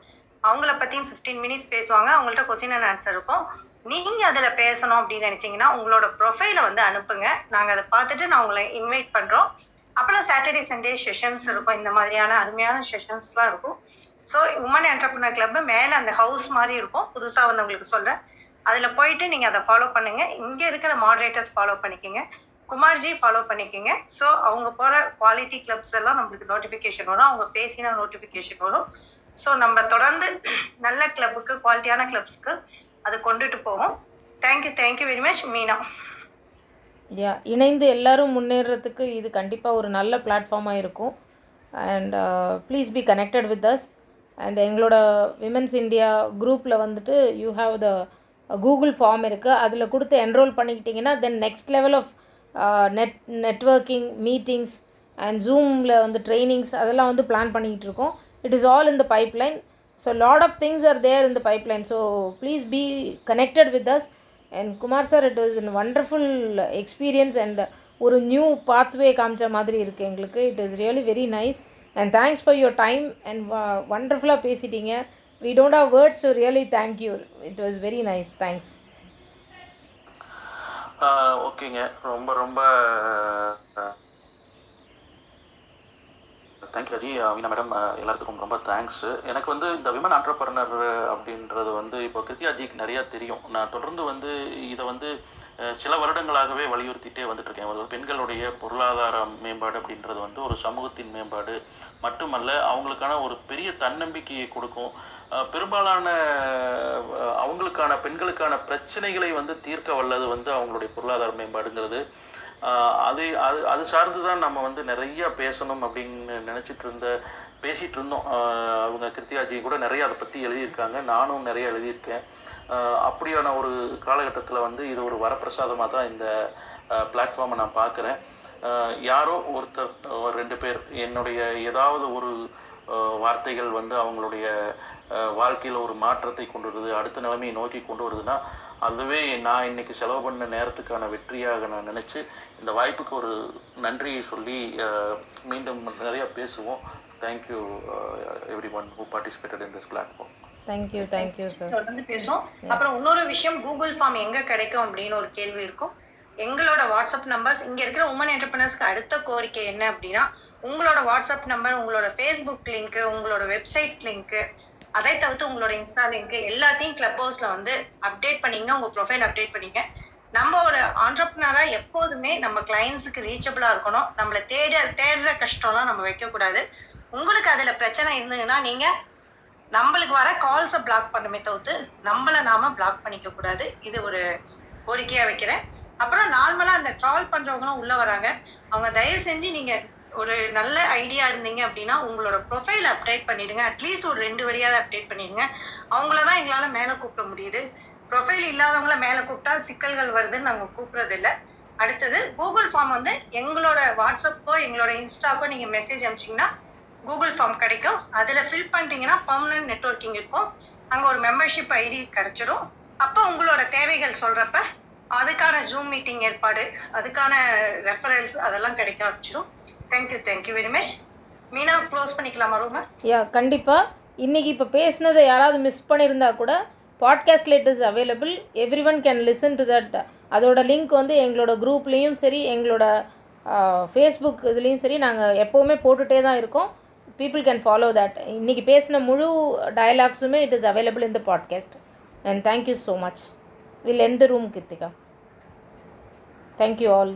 அவங்கள பற்றியும் ஃபிஃப்டீன் மினிட்ஸ் பேசுவாங்க. அவங்கள்ட்ட கொஸ்டின் அண்ட் ஆன்சர் இருக்கும். நீங்க அதுல பேசணும் அப்படின்னு நினைச்சீங்கன்னா உங்களோட ப்ரொஃபைலை வந்து அனுப்புங்க. நாங்க அதை பார்த்துட்டு நான் உங்களை இன்வைட் பண்றோம். அப்புறம் சாட்டர்டே சண்டே செஷன்ஸ் இருக்கும். இந்த மாதிரியான அருமையான செஷன்ஸ்லாம் இருக்கும். ஸோ உமன் என்டர்பிரினர் கிளப் மேல அந்த ஹவுஸ் மாதிரி இருக்கும். புதுசா வந்தவங்களுக்கு சொல்றேன். அதுல போயிட்டு நீங்க அதை ஃபாலோ பண்ணுங்க. இங்க இருக்கிற மாடரேட்டர்ஸ் ஃபாலோ பண்ணிக்கோங்க. குமார்ஜி ஃபாலோ பண்ணிக்கோங்க. ஸோ அவங்க போற குவாலிட்டி கிளப்ஸ் எல்லாம் நம்மளுக்கு நோட்டிஃபிகேஷன் வரும். அவங்க பேசின நோட்டிஃபிகேஷன் வரும். ஸோ நம்ம தொடர்ந்து நல்ல கிளப்புக்கு குவாலிட்டியான கிளப்ஸ்க்கு அது கொண்டுட்டு போவோம். Thank you thank you very much Meena. Yeah இணைந்து எல்லாரும் முன்னேறதுக்கு இது கண்டிப்பாக ஒரு நல்ல பிளாட்ஃபார்மாக இருக்கும். And please be connected with us and எங்களோட விமென்ஸ் இந்தியா குரூப்பில் வந்துட்டு you have the Google form இருக்குது அதில் கொடுத்து enrol பண்ணிக்கிட்டிங்கன்னா then next level of net networking meetings and ஜூமில் வந்து ட்ரைனிங்ஸ் அதெல்லாம் வந்து பிளான் பண்ணிக்கிட்டு இருக்கோம். It is all in the pipeline so lot of things are there in the pipeline so please be connected with us and Kumar sir it is in wonderful experience and ஒரு new pathway காமிச்ச மாதிரி இருக்குது எங்களுக்கு. It is really very nice and thanks for your time and வண்டர்ஃபுல்லாக பேசிட்டீங்க. We don't have words to really thank you it was very nice thanks ஓகேங்க. ரொம்ப ரொம்ப thank you அஜி Meena madam எல்லாத்துக்கும் ரொம்ப தேங்க்ஸ் எனக்கு வந்து இந்த விமன் ஆண்டர்பர்னர் அப்படின்றது வந்து இப்போ கிருத்தியாஜிக்கு நிறையா தெரியும். நான் தொடர்ந்து வந்து இதை வந்து சில வருடங்களாகவே வலியுறுத்திட்டே வந்துட்டு இருக்கேன் பெண்களுடைய பொருளாதார மேம்பாடு அப்படின்றது வந்து ஒரு சமூகத்தின் மேம்பாடு மட்டுமல்ல அவங்களுக்கான ஒரு பெரிய தன்னம்பிக்கையை கொடுக்கும். பெரும்பாலான அவங்களுக்கான பெண்களுக்கான பிரச்சனைகளை வந்து தீர்க்க வல்லது வந்து அவங்களுடைய பொருளாதார மேம்பாடுங்கிறது. அது அது அது சார்ந்து தான் நம்ம வந்து நிறைய பேசணும் அப்படின்னு நினச்சிட்டு இருந்த பேசிகிட்டு இருந்தோம். அவங்க கிருத்திகாஜி கூட நிறைய அதை பற்றி எழுதியிருக்காங்க. நானும் நிறைய எழுதியிருக்கேன். அப்படியான ஒரு காலகட்டத்தில் வந்து இது ஒரு வரப்பிரசாதமாக தான் இந்த பிளாட்ஃபார்மை நான் பார்க்குறேன். யாரோ ஒருத்தர் ஒரு ரெண்டு பேர் என்னுடைய ஏதாவது ஒரு வார்த்தைகள் வந்து அவங்களுடைய வாழ்க்கையில் ஒரு மாற்றத்தை கொண்டு வருது அடுத்த நிலைமையை நோக்கி கொண்டு வருதுன்னா அதுவே நான் இன்னைக்கு செலவு பண்ண நேரத்துக்கான வெற்றியாக நான் நினச்சி இந்த வாய்ப்புக்கு ஒரு நன்றியை சொல்லி மீண்டும் நிறைய பேசுவோம். Thank you everyone who participated in this platform thank you thank you sir தொடர்ந்து பேசுவோம். அப்புறம் இன்னொரு விஷயம் கூகுள் ஃபார்ம் எங்க கிடைக்கும் அப்படின்னு ஒரு கேள்வி இருக்கும். எங்களோட வாட்ஸ்அப் நம்பர்ஸ் இங்க இருக்கிற உமன் என்டர்பிரினர்ஸ்க்கு அடுத்த கோரிக்கை என்ன அப்படின்னா உங்களோட வாட்ஸ்அப் நம்பர் உங்களோட ஃபேஸ்புக் லிங்க் உங்களோட வெப்சைட் லிங்க் அதை தவிர்த்து உங்களோட இன்ஸ்டா லிங்க் எல்லாத்தையும் கிளப் ஹவுஸ்ல வந்து அப்டேட் பண்ணீங்கன்னா உங்க ப்ரொஃபைல் அப்டேட் பண்ணீங்க. நம்ம ஒரு ஆண்டர்பனரா எப்போதுமே நம்ம கிளைண்ட்ஸுக்கு ரீச்சபிளா இருக்கணும். நம்மளை தேட தேடுற கஷ்டம்லாம் நம்ம வைக்க கூடாது உங்களுக்கு அதுல பிரச்சனை இருந்ததுன்னா நீங்க நம்மளுக்கு வர கால்ஸை பிளாக் பண்ணுமே தவிர்த்து நம்மளை நாம பிளாக் பண்ணிக்க கூடாது இது ஒரு கோரிக்கையா வைக்கிறேன். அப்புறம் நார்மலா அந்த ட்ரால் பண்றவங்களும் உள்ள வராங்க. அவங்க தயவு செஞ்சு நீங்க ஒரு நல்ல ஐடியா இருந்தீங்க அப்படின்னா உங்களோட ப்ரொஃபைல் அப்டேட் பண்ணிடுங்க. அட்லீஸ்ட் ஒரு ரெண்டு வரியாவது அப்டேட் பண்ணிடுங்க. அவங்கள தான் எங்களால மேல கூப்பிட முடியுது. ப்ரொஃபைல் இல்லாதவங்கள மேல கூப்பிட்டா சிக்கல்கள் வருதுன்னு நாங்க கூப்பிடுறது இல்ல அடுத்தது கூகுள் ஃபார்ம் வந்து எங்களோட வாட்ஸ்அப்க்கோ எங்களோட இன்ஸ்டாக்கோ நீங்க மெசேஜ் அனுப்பிச்சீங்கன்னா கூகுள் ஃபார்ம் கிடைக்கும். அதுல ஃபில் பண்ணிட்டீங்கன்னா பர்மனன்ட் நெட்வொர்க்கிங் இருக்கும். அங்க ஒரு மெம்பர்ஷிப் ஐடி கிடைச்சிடும் அப்போ உங்களோட தேவைகள் சொல்றப்ப அதுக்கான ஜூம் மீட்டிங் ஏற்பாடு அதுக்கான ரெஃபரன்ஸ் அதெல்லாம் கிடைக்க ஆரம்பிச்சிடும் thank you thank you very much Meena close பண்ணிக்கலாமா ரூமை யா கண்டிப்பாக இன்றைக்கி இப்போ பேசுனதை யாராவது மிஸ் பண்ணியிருந்தா கூட podcast late is available everyone can listen to that அதோட லிங்க் வந்து எங்களோட குரூப்லேயும் சரி எங்களோட ஃபேஸ்புக் இதுலேயும் சரி நாங்கள் எப்போவுமே போட்டுகிட்டே தான் இருக்கோம். பீப்புள் கேன் ஃபாலோ தட் இன்றைக்கி பேசின முழு டயலாக்ஸுமே it is available in the podcast and thank you so much will எந்த room Kiruthika thank you all